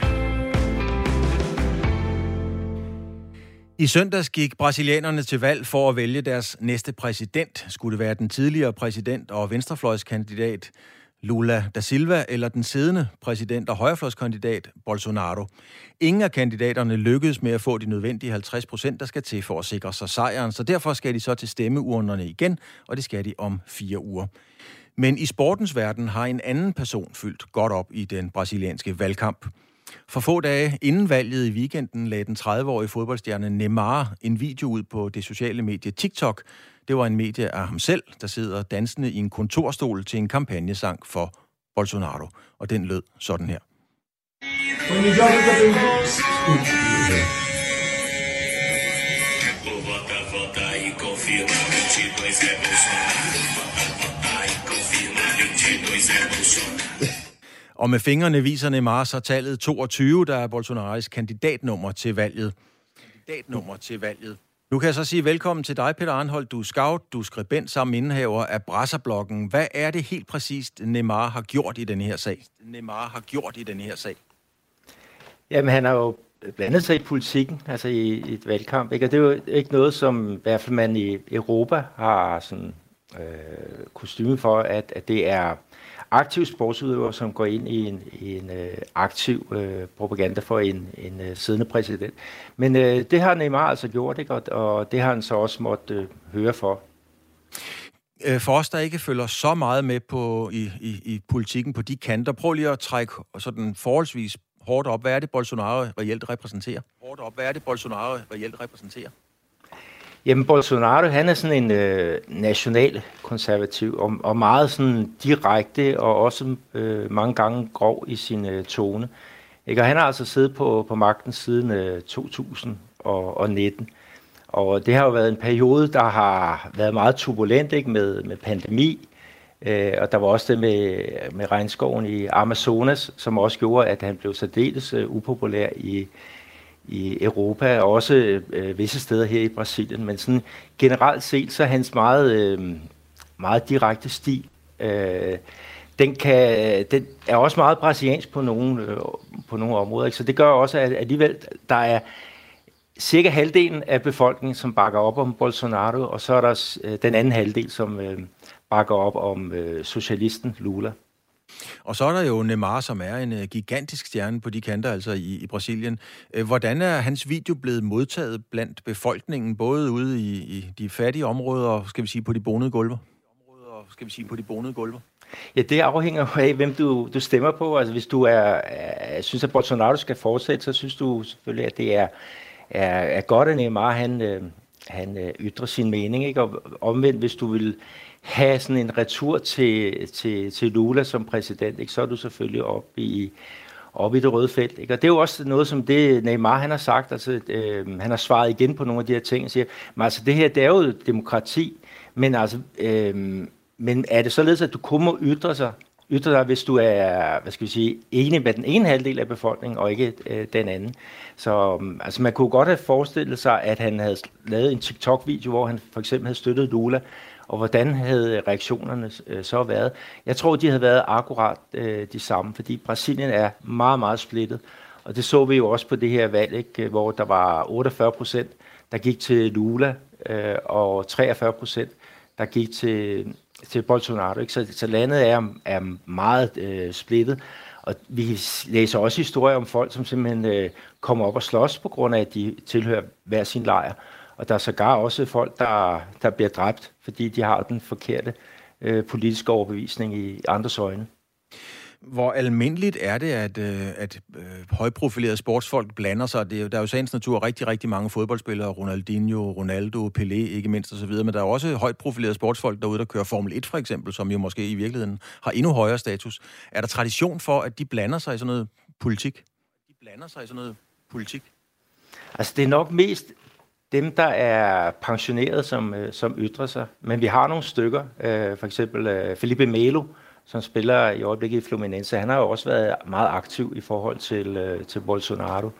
I søndags gik brasilianerne til valg for at vælge deres næste præsident. Skulle det være den tidligere præsident og venstrefløjskandidat Lula da Silva eller den siddende præsident og højrefløjskandidat Bolsonaro. Ingen af kandidaterne lykkedes med at få de nødvendige 50 procent, der skal til for at sikre sig sejren, så derfor skal de så til stemmeurnerne igen, og det skal de om fire uger. Men i sportens verden har en anden person fyldt godt op i den brasilianske valgkamp. For få dage inden valget i weekenden lagde den 30-årige fodboldstjerne Neymar en video ud på det sociale medie TikTok. Det var en medie af ham selv, der sidder dansende i en kontorstol til en kampagnesang for Bolsonaro. Og den lød sådan her. Vota, e confirma 22 é Bolsonaro. Og med fingrene viser Neymar så tallet 22, der er Bolsonaros kandidatnummer til valget. Kandidatnummer til valget. Nu kan jeg så sige velkommen til dig, Peter Arnhold. Du er scout, du er skribent sammen indehaver af Brasserbloggen. Hvad er det helt præcist, Neymar har gjort i den her sag? Neymar har gjort i den her sag. Jamen, han har jo blandet sig i politikken, altså i, i et valgkamp. Ikke? Og det er jo ikke noget, som i hvert fald man i Europa har sådan, øh, kostyme for, at, at det er aktiv sportsudøver, som går ind i en, i en øh, aktiv øh, propaganda for en, en øh, siddende præsident. Men øh, det har Neymar altså gjort, ikke? Og, og det har han så også måtte øh, høre for. Øh, For os, der ikke følger så meget med på i, i, i politikken på de kanter, prøv lige at trække sådan forholdsvis hårdt op. Hvad er det, Bolsonaro reelt repræsenterer? Hårdt op. Hvad er det, Bolsonaro reelt repræsenterer? Jamen, Bolsonaro, han er sådan en øh, national konservativ, og, og meget sådan direkte, og også øh, mange gange grov i sin øh, tone. Ikke? Og han har altså siddet på, på magten siden øh, 2019. Og det har jo været en periode, der har været meget turbulent ikke? Med, med pandemi, øh, og der var også det med, med regnskoven i Amazonas, som også gjorde, at han blev særdeles øh, upopulær i, i Europa, og også øh, visse steder her i Brasilien. Men sådan generelt set, så er hans meget, øh, meget direkte stil, øh, den, kan, den er også meget brasiliansk på nogle, øh, på nogle områder. Ikke? Så det gør også, at alligevel der er cirka halvdelen af befolkningen, som bakker op om Bolsonaro, og så er der øh, den anden halvdel, som øh, bakker op om øh, socialisten Lula. Og så er der jo Neymar, som er en uh, gigantisk stjerne på de kanter, altså i, i Brasilien. Uh, hvordan er hans video blevet modtaget blandt befolkningen, både ude i, i de fattige områder og, skal vi sige, på de bonede gulve? Områder, skal vi sige, på de bonede gulve? Ja, det afhænger af, hvem du, du stemmer på. Altså, hvis du er, er, synes, at Bolsonaro skal fortsætte, så synes du selvfølgelig, at det er, er, er godt, at Neymar han, øh, han øh, ytrer sin mening. Ikke? Og omvendt, hvis du vil have sådan en retur til, til, til Lula som præsident, ikke? så er du selvfølgelig op i, op i det røde felt. Ikke? Og det er jo også noget, som det Neymar han har sagt. Altså, øh, han har svaret igen på nogle af de her ting og siger, men altså det her, det er jo demokrati, men altså, øh, men er det således, at du kun må ytre sig, ytre dig, hvis du er, hvad skal vi sige, enig med den ene halvdel af befolkningen, og ikke øh, den anden. Så øhm, altså, man kunne godt have forestillet sig, at han havde lavet en TikTok-video, hvor han for eksempel havde støttet Lula, og hvordan havde reaktionerne øh, så været? Jeg tror, de havde været akkurat øh, de samme, fordi Brasilien er meget, meget splittet. Og det så vi jo også på det her valg, ikke? Øh, hvor der var 48 procent, der gik til Lula, øh, og 43 procent, der gik til, til Bolsonaro. Ikke? Så, så landet er, er meget øh, splittet. Og vi læser også historier om folk, som simpelthen øh, kommer op og slås på grund af, at de tilhører hver sin lejr. Og der er sågar også folk, der, der bliver dræbt, fordi de har den forkerte øh, politiske overbevisning i andres øjne. Hvor almindeligt er det, at, øh, at øh, højprofilerede sportsfolk blander sig? Det er, der er jo sagens natur rigtig, rigtig mange fodboldspillere, Ronaldinho, Ronaldo, Pelé, ikke mindst osv., men der er også højt profilerede sportsfolk derude, der kører Formel 1 for eksempel, som jo måske i virkeligheden har endnu højere status. Er der tradition for, at de blander sig i sådan noget politik? De blander sig i sådan noget politik? Altså, det er nok mest dem, der er pensioneret, som, øh, som ytrer sig. Men vi har nogle stykker, øh, for eksempel øh, Felipe Melo, som spiller i øjeblikket i Fluminense. Han har jo også været meget aktiv i forhold til, øh, til Bolsonaro.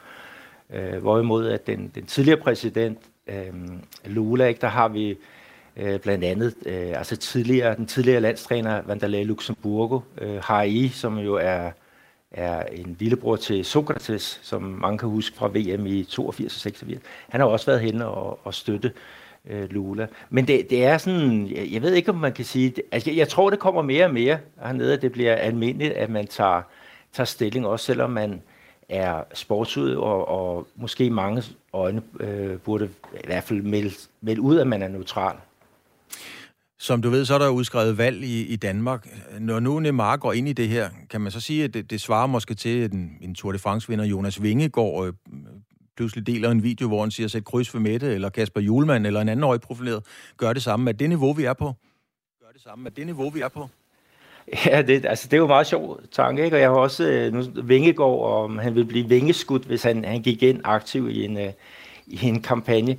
Øh, hvorimod at den, den tidligere præsident, øh, Lula, ikke, der har vi øh, blandt andet øh, altså tidligere, den tidligere landstræner Vandalay Luxemburgo, øh, Harry, som jo er er en lillebror til Sokrates, som mange kan huske fra VM i 82 og 86. Han har også været henne og, og støtte øh, Lula. Men det, det er sådan, jeg, jeg ved ikke, om man kan sige, det, altså jeg, jeg tror, det kommer mere og mere hernede, at det bliver almindeligt, at man tager, tager stilling, også selvom man er sportsud, og, og måske mange øjne øh, burde i hvert fald melde, melde ud, at man er neutral. Som du ved, så er der udskrevet valg i, i Danmark. Når nu Neymar går ind i det her, kan man så sige, at det, det svarer måske til, at en, en Tour de France-vinder, Jonas Vingegaard, øh, pludselig deler en video, hvor han siger, sæt kryds ved Mette, eller Kasper Julemand, eller en anden højprofileret, gør det samme. Er det niveau, vi er på? Gør det samme. Er det niveau, vi er på? Ja, det, altså, det er jo meget sjov tanke, ikke? og jeg har også øh, nu, Vingegaard, om han vil blive vingeskudt, hvis han, han gik ind aktiv i en, øh, i en kampagne.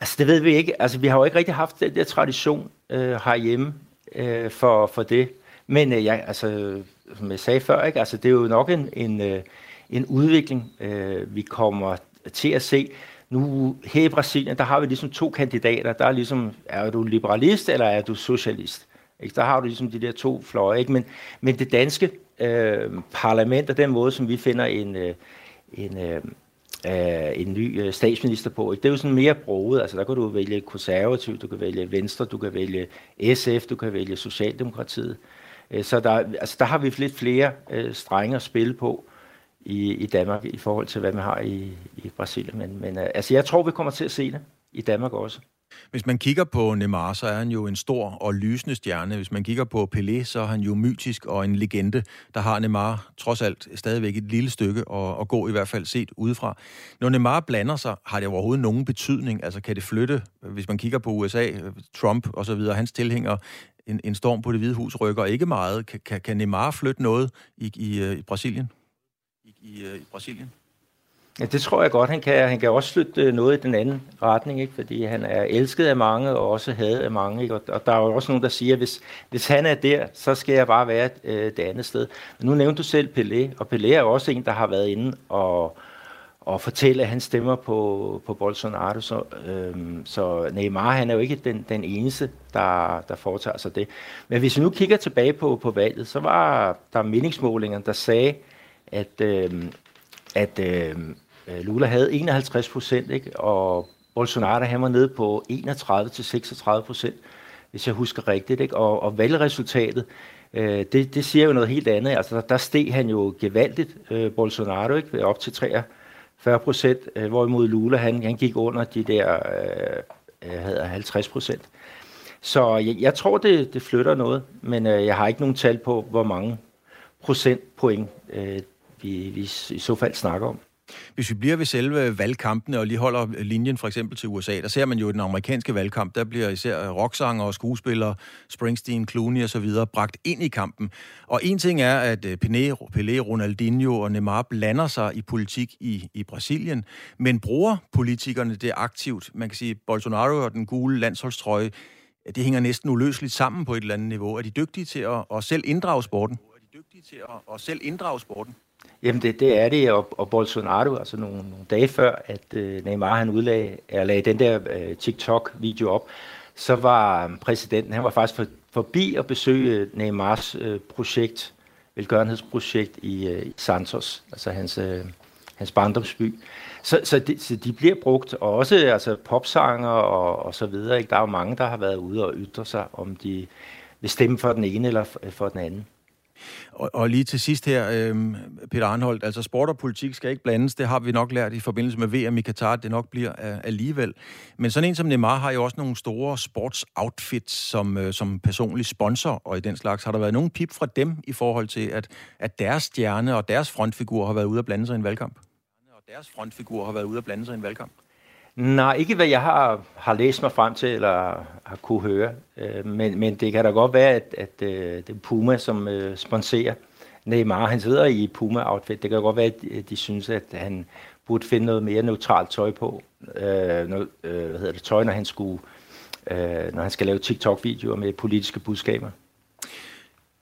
Altså, det ved vi ikke. Altså, vi har jo ikke rigtig haft den der tradition øh, herhjemme øh, for, for det. Men øh, jeg, altså, som jeg sagde før, ikke? Altså, det er jo nok en, en, øh, en udvikling, øh, vi kommer til at se. Nu her i Brasilien, der har vi ligesom to kandidater. Der er ligesom, er du liberalist, eller er du socialist? Ikke? Der har du ligesom de der to fløje. Ikke? Men, men det danske øh, parlament, og den måde, som vi finder en, øh, en, øh, øh, en ny øh, statsminister på. Ikke? Det er jo sådan mere broget. Altså, der kan du vælge konservativ, du kan vælge Venstre, du kan vælge SF, du kan vælge Socialdemokratiet. Øh, så der, altså, der har vi lidt flere øh, strenge at spille på i, i Danmark i forhold til, hvad man har i, i Brasilien. Men, men øh, altså, jeg tror, vi kommer til at se det i Danmark også. Hvis man kigger på Neymar, så er han jo en stor og lysende stjerne. Hvis man kigger på Pelé, så er han jo mytisk og en legende. Der har Neymar trods alt stadigvæk et lille stykke at, at gå, i hvert fald set udefra. Når Neymar blander sig, har det overhovedet nogen betydning? Altså kan det flytte, hvis man kigger på USA, Trump og så videre, hans tilhængere, en, en storm på det hvide hus rykker ikke meget. Kan, kan, kan Neymar flytte noget i, i, i Brasilien? I, i, i Brasilien? Ja, det tror jeg godt, han kan. Han kan også flytte øh, noget i den anden retning, ikke? fordi han er elsket af mange og også hadet af mange. Ikke? Og, og der er jo også nogen, der siger, at hvis, hvis han er der, så skal jeg bare være øh, det andet sted. Men nu nævnte du selv Pelé, og Pelé er også en, der har været inde og, og fortælle, at han stemmer på, på Bolsonaro. Så, øhm, så Neymar, han er jo ikke den, den eneste, der, der foretager sig det. Men hvis vi nu kigger tilbage på, på valget, så var der meningsmålinger, der sagde, at, øhm, at øh, øh, Lula havde 51 procent, ikke? og Bolsonaro han var nede på 31 til 36 procent, hvis jeg husker rigtigt. Ikke? Og, og valgresultatet, øh, det, det siger jo noget helt andet. Altså, der, der steg han jo gevaldigt, øh, Bolsonaro, ikke? op til 43 procent, øh, hvorimod Lula han, han gik under de der øh, øh havde 50 procent. Så jeg, jeg tror, det, det flytter noget, men øh, jeg har ikke nogen tal på, hvor mange procentpoint øh, vi, vi i så fald snakker om. Hvis vi bliver ved selve valgkampene og lige holder linjen for eksempel til USA, der ser man jo i den amerikanske valgkamp, der bliver især rocksanger og skuespillere, Springsteen, Clooney osv. bragt ind i kampen. Og en ting er, at øh, Pelé, Ronaldinho og Neymar blander sig i politik i, i Brasilien, men bruger politikerne det aktivt? Man kan sige, Bolsonaro og den gule landsholdstrøje, det hænger næsten uløseligt sammen på et eller andet niveau. Er de dygtige til at, at selv inddrage sporten? Er de dygtige til at, at selv inddrage sporten? Jamen det, det er det, og, og Bolsonaro, altså nogle, nogle dage før, at øh, Neymar han udlagde, eller lagde den der øh, TikTok-video op, så var øh, præsidenten, han var faktisk for, forbi at besøge øh, Neymars øh, projekt, velgørenhedsprojekt i, øh, Santos, altså hans, øh, hans barndomsby. Så, så, de, så de bliver brugt, og også altså, popsanger og, og så videre. Ikke? Der er jo mange, der har været ude og ytre sig, om de vil stemme for den ene eller for, for den anden. Og, og lige til sidst her, øh, Peter Arnholdt, altså sport og politik skal ikke blandes. Det har vi nok lært i forbindelse med VM i Katar, det nok bliver uh, alligevel. Men sådan en som Neymar har jo også nogle store sportsoutfits som, uh, som personlig sponsor, og i den slags har der været nogen pip fra dem i forhold til, at, at deres stjerne og deres frontfigur har været ude at blande sig i en valgkamp? Og deres frontfigur har været ude at blande sig i en valgkamp? Nej, ikke hvad jeg har, har læst mig frem til, eller har kunne høre. Øh, men, men det kan da godt være, at, at øh, det er Puma, som øh, sponserer Neymar. Han sidder i Puma-outfit. Det kan godt være, at de synes, at han burde finde noget mere neutralt tøj på. Øh, noget, øh, hvad hedder det, tøj, når han, skulle, øh, når han skal lave TikTok-videoer med politiske budskaber.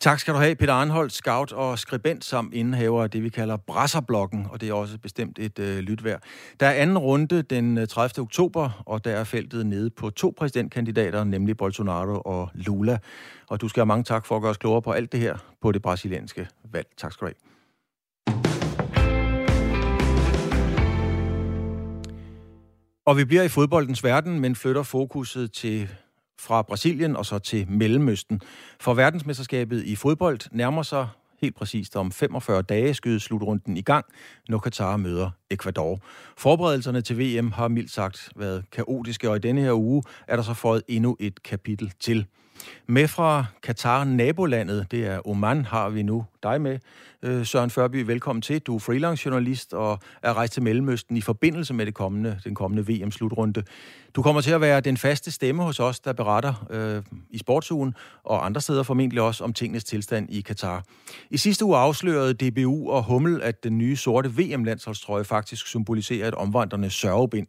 Tak skal du have, Peter Arnholdt, scout og skribent som indehaver af det, vi kalder Brasserblokken, og det er også bestemt et øh, lytvær. Der er anden runde den øh, 30. Oktober, og der er feltet nede på to præsidentkandidater, nemlig Bolsonaro og Lula. Og du skal have mange tak for at gøre os klogere på alt det her på det brasilianske valg. Tak skal du have. Og vi bliver i fodboldens verden, men flytter fokuset til fra Brasilien og så til Mellemøsten. For verdensmesterskabet i fodbold nærmer sig helt præcist om 45 dage skydes slutrunden i gang, når Katar møder Ecuador. Forberedelserne til VM har mildt sagt været kaotiske, og i denne her uge er der så fået endnu et kapitel til. Med fra Katar, nabolandet, det er Oman, har vi nu dig med. Øh, Søren Førby, velkommen til. Du er freelance journalist og er rejst til Mellemøsten i forbindelse med det kommende, den kommende VM-slutrunde. Du kommer til at være den faste stemme hos os, der beretter øh, i sportsugen og andre steder formentlig også om tingenes tilstand i Katar. I sidste uge afslørede DBU og Hummel, at den nye sorte VM-landsholdstrøje faktisk symboliserer et omvandrende sørgebind.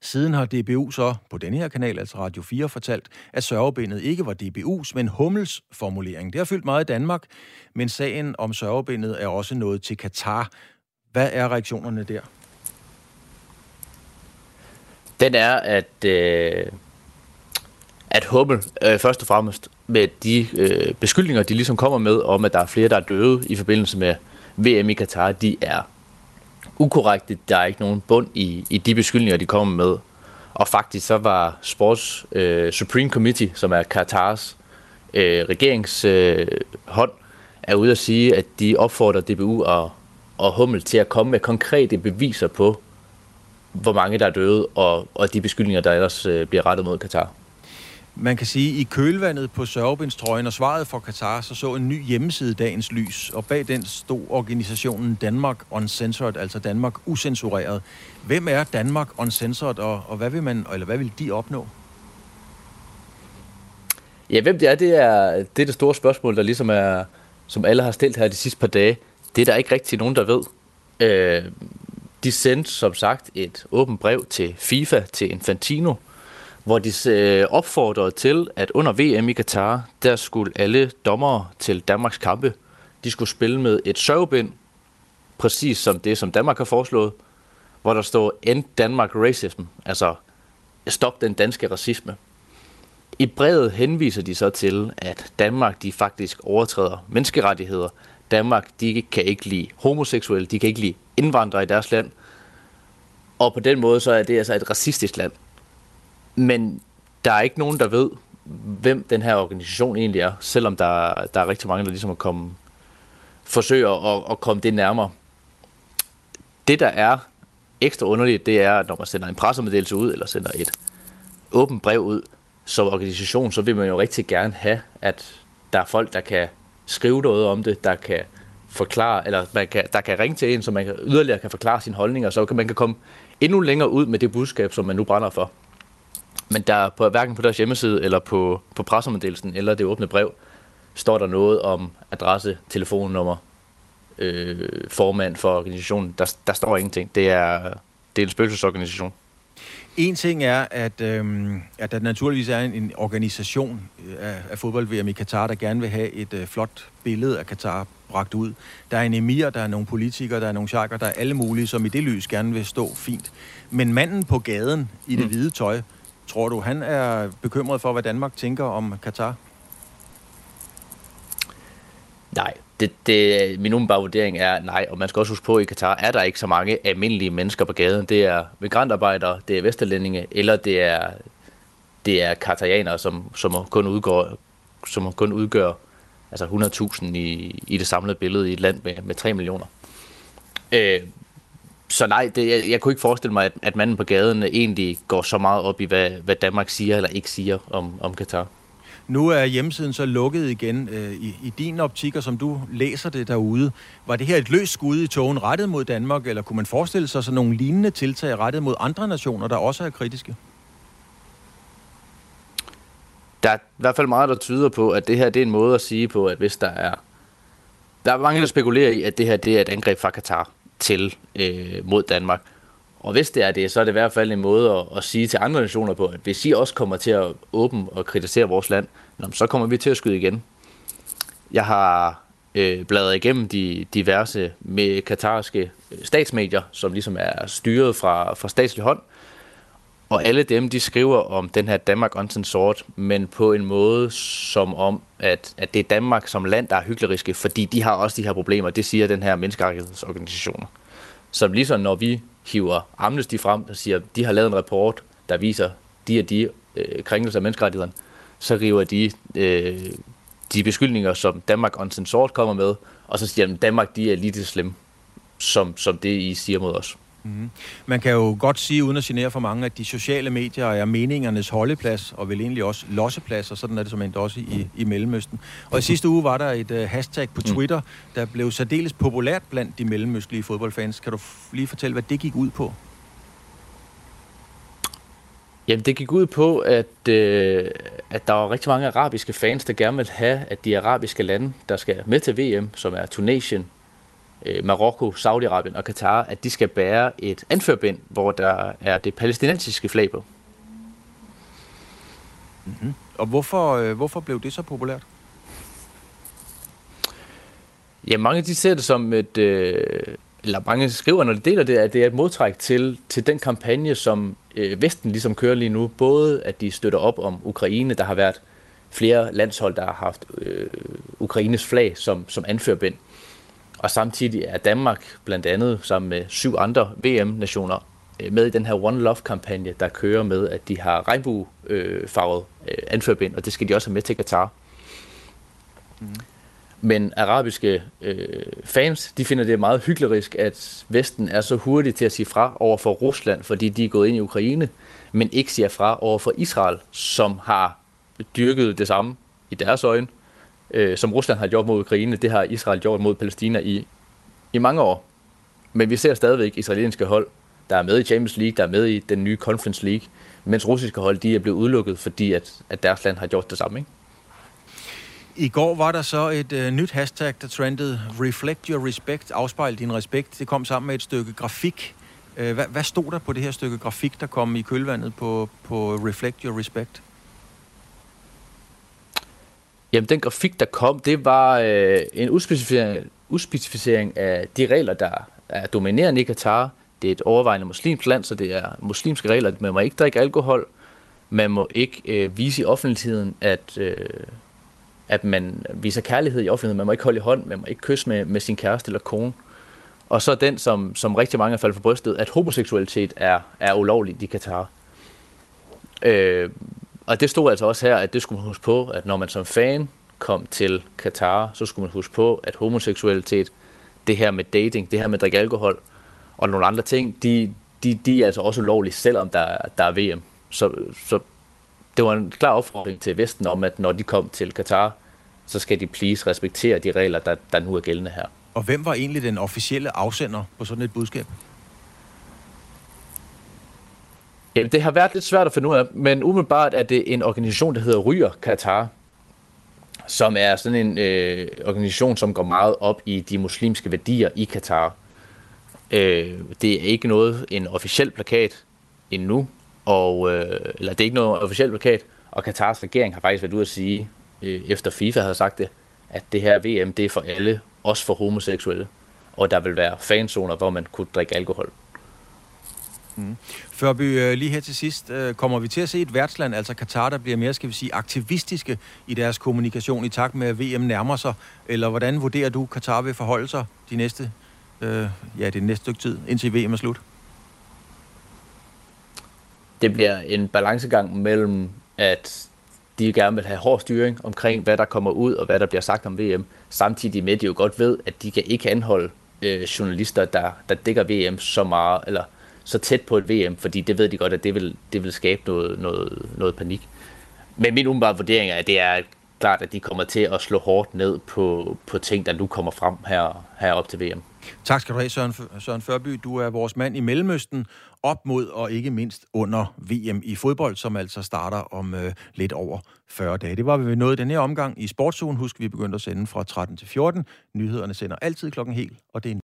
Siden har DBU så på denne her kanal, altså Radio 4, fortalt, at sørgebindet ikke var DBU's, men Hummels formulering. Det har fyldt meget i Danmark, men sagen om sørgebindet er også nået til Katar. Hvad er reaktionerne der? Den er, at, øh, at Hummel øh, først og fremmest med de øh, beskyldninger, de ligesom kommer med, om at der er flere, der er døde i forbindelse med VM i Katar, de er ukorrekte. Der er ikke nogen bund i, i de beskyldninger, de kommer med. Og faktisk så var Sports øh, Supreme Committee, som er Katars øh, regeringshånd, øh, er ude at sige, at de opfordrer DBU og, og Hummel til at komme med konkrete beviser på, hvor mange der er døde, og, og de beskyldninger, der ellers øh, bliver rettet mod Katar. Man kan sige, at i kølvandet på sørgebindstrøjen og svaret fra Katar, så så en ny hjemmeside dagens lys, og bag den stod organisationen Danmark Uncensored, altså Danmark usensureret. Hvem er Danmark Uncensored, og, og hvad vil man, eller hvad vil de opnå? Ja, hvem det er, det er det, er det store spørgsmål, der ligesom er, som alle har stillet her de sidste par dage. Det er der ikke rigtig nogen, der ved. Øh, de sendte som sagt et åbent brev til FIFA, til Infantino, hvor de øh, opfordrede til, at under VM i Katar, der skulle alle dommere til Danmarks kampe, de skulle spille med et sørgebind, præcis som det, som Danmark har foreslået, hvor der står End Danmark Racism, altså stop den danske racisme. I brevet henviser de så til, at Danmark de faktisk overtræder menneskerettigheder. Danmark de kan ikke lide homoseksuelle, de kan ikke lide indvandrere i deres land. Og på den måde så er det altså et racistisk land. Men der er ikke nogen, der ved, hvem den her organisation egentlig er, selvom der, der er rigtig mange, der ligesom er kommet, forsøger at, at komme det nærmere. Det, der er ekstra underligt, det er, at når man sender en pressemeddelelse ud, eller sender et åbent brev ud som organisation, så vil man jo rigtig gerne have, at der er folk, der kan skrive noget om det, der kan forklare, eller man kan, der kan ringe til en, så man kan, yderligere kan forklare sine holdninger, så kan man kan komme endnu længere ud med det budskab, som man nu brænder for. Men der på, hverken på deres hjemmeside eller på, på pressemeddelelsen eller det åbne brev, står der noget om adresse, telefonnummer, øh, formand for organisationen. Der, der står ingenting. Det er, det er en spøgelsesorganisation. En ting er, at, øh, at der naturligvis er en, en organisation af, af fodbold-VM i Katar, der gerne vil have et øh, flot billede af Katar bragt ud. Der er en emir, der er nogle politikere, der er nogle sjakker, der er alle mulige, som i det lys gerne vil stå fint. Men manden på gaden i det mm. hvide tøj, Tror du, han er bekymret for, hvad Danmark tænker om Katar? Nej, det, det, min umiddelbare vurdering er nej, og man skal også huske på, at i Katar er der ikke så mange almindelige mennesker på gaden. Det er migrantarbejdere, det er vesterlændinge, eller det er, det er katarianere, som, som kun udgår, som kun udgør altså 100.000 i, i det samlede billede i et land med, med 3 millioner. Øh, så nej, det, jeg, jeg kunne ikke forestille mig, at, at manden på gaden egentlig går så meget op i, hvad, hvad Danmark siger eller ikke siger om, om Katar. Nu er hjemmesiden så lukket igen øh, i, i din optik, og som du læser det derude. Var det her et løst skud i togen rettet mod Danmark, eller kunne man forestille sig sådan nogle lignende tiltag rettet mod andre nationer, der også er kritiske? Der er i hvert fald meget, der tyder på, at det her det er en måde at sige på, at hvis der er... Der er mange, der spekulerer i, at det her det er et angreb fra Katar til øh, mod Danmark. Og hvis det er det, så er det i hvert fald en måde at, at sige til andre nationer på, at hvis I også kommer til at åbne og kritisere vores land, så kommer vi til at skyde igen. Jeg har øh, bladret igennem de diverse med katarske øh, statsmedier, som ligesom er styret fra, fra statslig hånd, og alle dem, de skriver om den her Danmark Sort, men på en måde som om, at, at det er Danmark som land, der er hykleriske, fordi de har også de her problemer. Det siger den her menneskerettighedsorganisationer. Så ligesom når vi hiver Amnesty frem og siger, at de har lavet en rapport, der viser de og de øh, krænkelser af menneskerettighederne, så river de øh, de beskyldninger, som Danmark Sort kommer med, og så siger de, at Danmark de er lige så slemme, som, som det I siger mod os. Mm. Man kan jo godt sige, uden at genere for mange, at de sociale medier er meningernes holdeplads, og vel egentlig også losseplads, og sådan er det som endt også i, i Mellemøsten. Og i sidste uge var der et uh, hashtag på mm. Twitter, der blev særdeles populært blandt de mellemøstlige fodboldfans. Kan du lige fortælle, hvad det gik ud på? Jamen, det gik ud på, at, øh, at der var rigtig mange arabiske fans, der gerne vil have, at de arabiske lande, der skal med til VM, som er Tunesien, øh, Marokko, Saudi-Arabien og Katar, at de skal bære et anførbind, hvor der er det palæstinensiske flag på. Mm-hmm. Og hvorfor, øh, hvorfor blev det så populært? Ja, mange de ser det som et, øh, eller mange skriver, når de deler det, at det er et modtræk til, til den kampagne, som øh, Vesten ligesom kører lige nu. Både at de støtter op om Ukraine, der har været flere landshold, der har haft øh, Ukraines flag som, som anførbind. Og samtidig er Danmark blandt andet sammen med syv andre VM-nationer øh, med i den her One Love-kampagne, der kører med, at de har regnbuefarvet øh, anførbind, og det skal de også have med til Katar. Mm. Men arabiske øh, fans, de finder det meget hyklerisk, at Vesten er så hurtig til at sige fra over for Rusland, fordi de er gået ind i Ukraine, men ikke siger fra over for Israel, som har dyrket det samme i deres øjne, øh, som Rusland har gjort mod Ukraine, det har Israel gjort mod Palæstina i, i mange år. Men vi ser stadigvæk israelske hold, der er med i Champions League, der er med i den nye Conference League, mens russiske hold de er blevet udelukket, fordi at, at deres land har gjort det samme. Ikke? I går var der så et øh, nyt hashtag, der trendede Reflect Your Respect, afspejl din respekt. Det kom sammen med et stykke grafik. Øh, hvad, hvad stod der på det her stykke grafik, der kom i kølvandet på, på Reflect Your Respect? Jamen, den grafik, der kom, det var øh, en uspecificering, uspecificering af de regler, der er dominerende i Katar. Det er et overvejende muslimsk land, så det er muslimske regler. Man må ikke drikke alkohol. Man må ikke øh, vise i offentligheden, at, øh, at man viser kærlighed i offentligheden. Man må ikke holde i hånd, man må ikke kysse med, med sin kæreste eller kone. Og så den, som, som rigtig mange er faldet for brystet, at homoseksualitet er, er ulovligt i Katar. Øh, og det stod altså også her, at det skulle man huske på, at når man som fan kom til Katar, så skulle man huske på, at homoseksualitet, det her med dating, det her med at drikke alkohol og nogle andre ting, de, de, de er altså også ulovlige, selvom der, der er VM. Så, så det var en klar opfordring til Vesten om, at når de kom til Katar, så skal de please respektere de regler, der, der nu er gældende her. Og hvem var egentlig den officielle afsender på sådan et budskab? Ja, det har været lidt svært at finde ud af, men umiddelbart er det en organisation, der hedder Ryger Katar, som er sådan en øh, organisation, som går meget op i de muslimske værdier i Katar. Øh, det er ikke noget en officiel plakat endnu, og, øh, eller det er ikke noget officiel plakat, og Katars regering har faktisk været ude at sige, øh, efter FIFA havde sagt det, at det her VM, det er for alle, også for homoseksuelle, og der vil være fanzoner, hvor man kunne drikke alkohol. Mm. Før vi øh, lige her til sidst, øh, kommer vi til at se et værtsland, altså Katar, der bliver mere, skal vi sige, aktivistiske i deres kommunikation i takt med, at VM nærmer sig? Eller hvordan vurderer du, Katar vil forholde sig de næste, øh, ja, det næste stykke tid, indtil VM er slut? Det bliver en balancegang mellem, at de gerne vil have hård styring omkring, hvad der kommer ud og hvad der bliver sagt om VM, samtidig med, at de jo godt ved, at de kan ikke anholde øh, journalister, der, der dækker VM så meget, eller så tæt på et VM, fordi det ved de godt, at det vil, det vil skabe noget, noget, noget panik. Men min umiddelbare vurdering er, at det er klart, at de kommer til at slå hårdt ned på, på ting, der nu kommer frem her, her op til VM. Tak skal du have, Søren, Søren Førby. Du er vores mand i Mellemøsten op mod og ikke mindst under VM i fodbold, som altså starter om øh, lidt over 40 dage. Det var vi nået noget i den her omgang i Sportsugen. Husk, vi begyndte at sende fra 13 til 14. Nyhederne sender altid klokken helt, og det er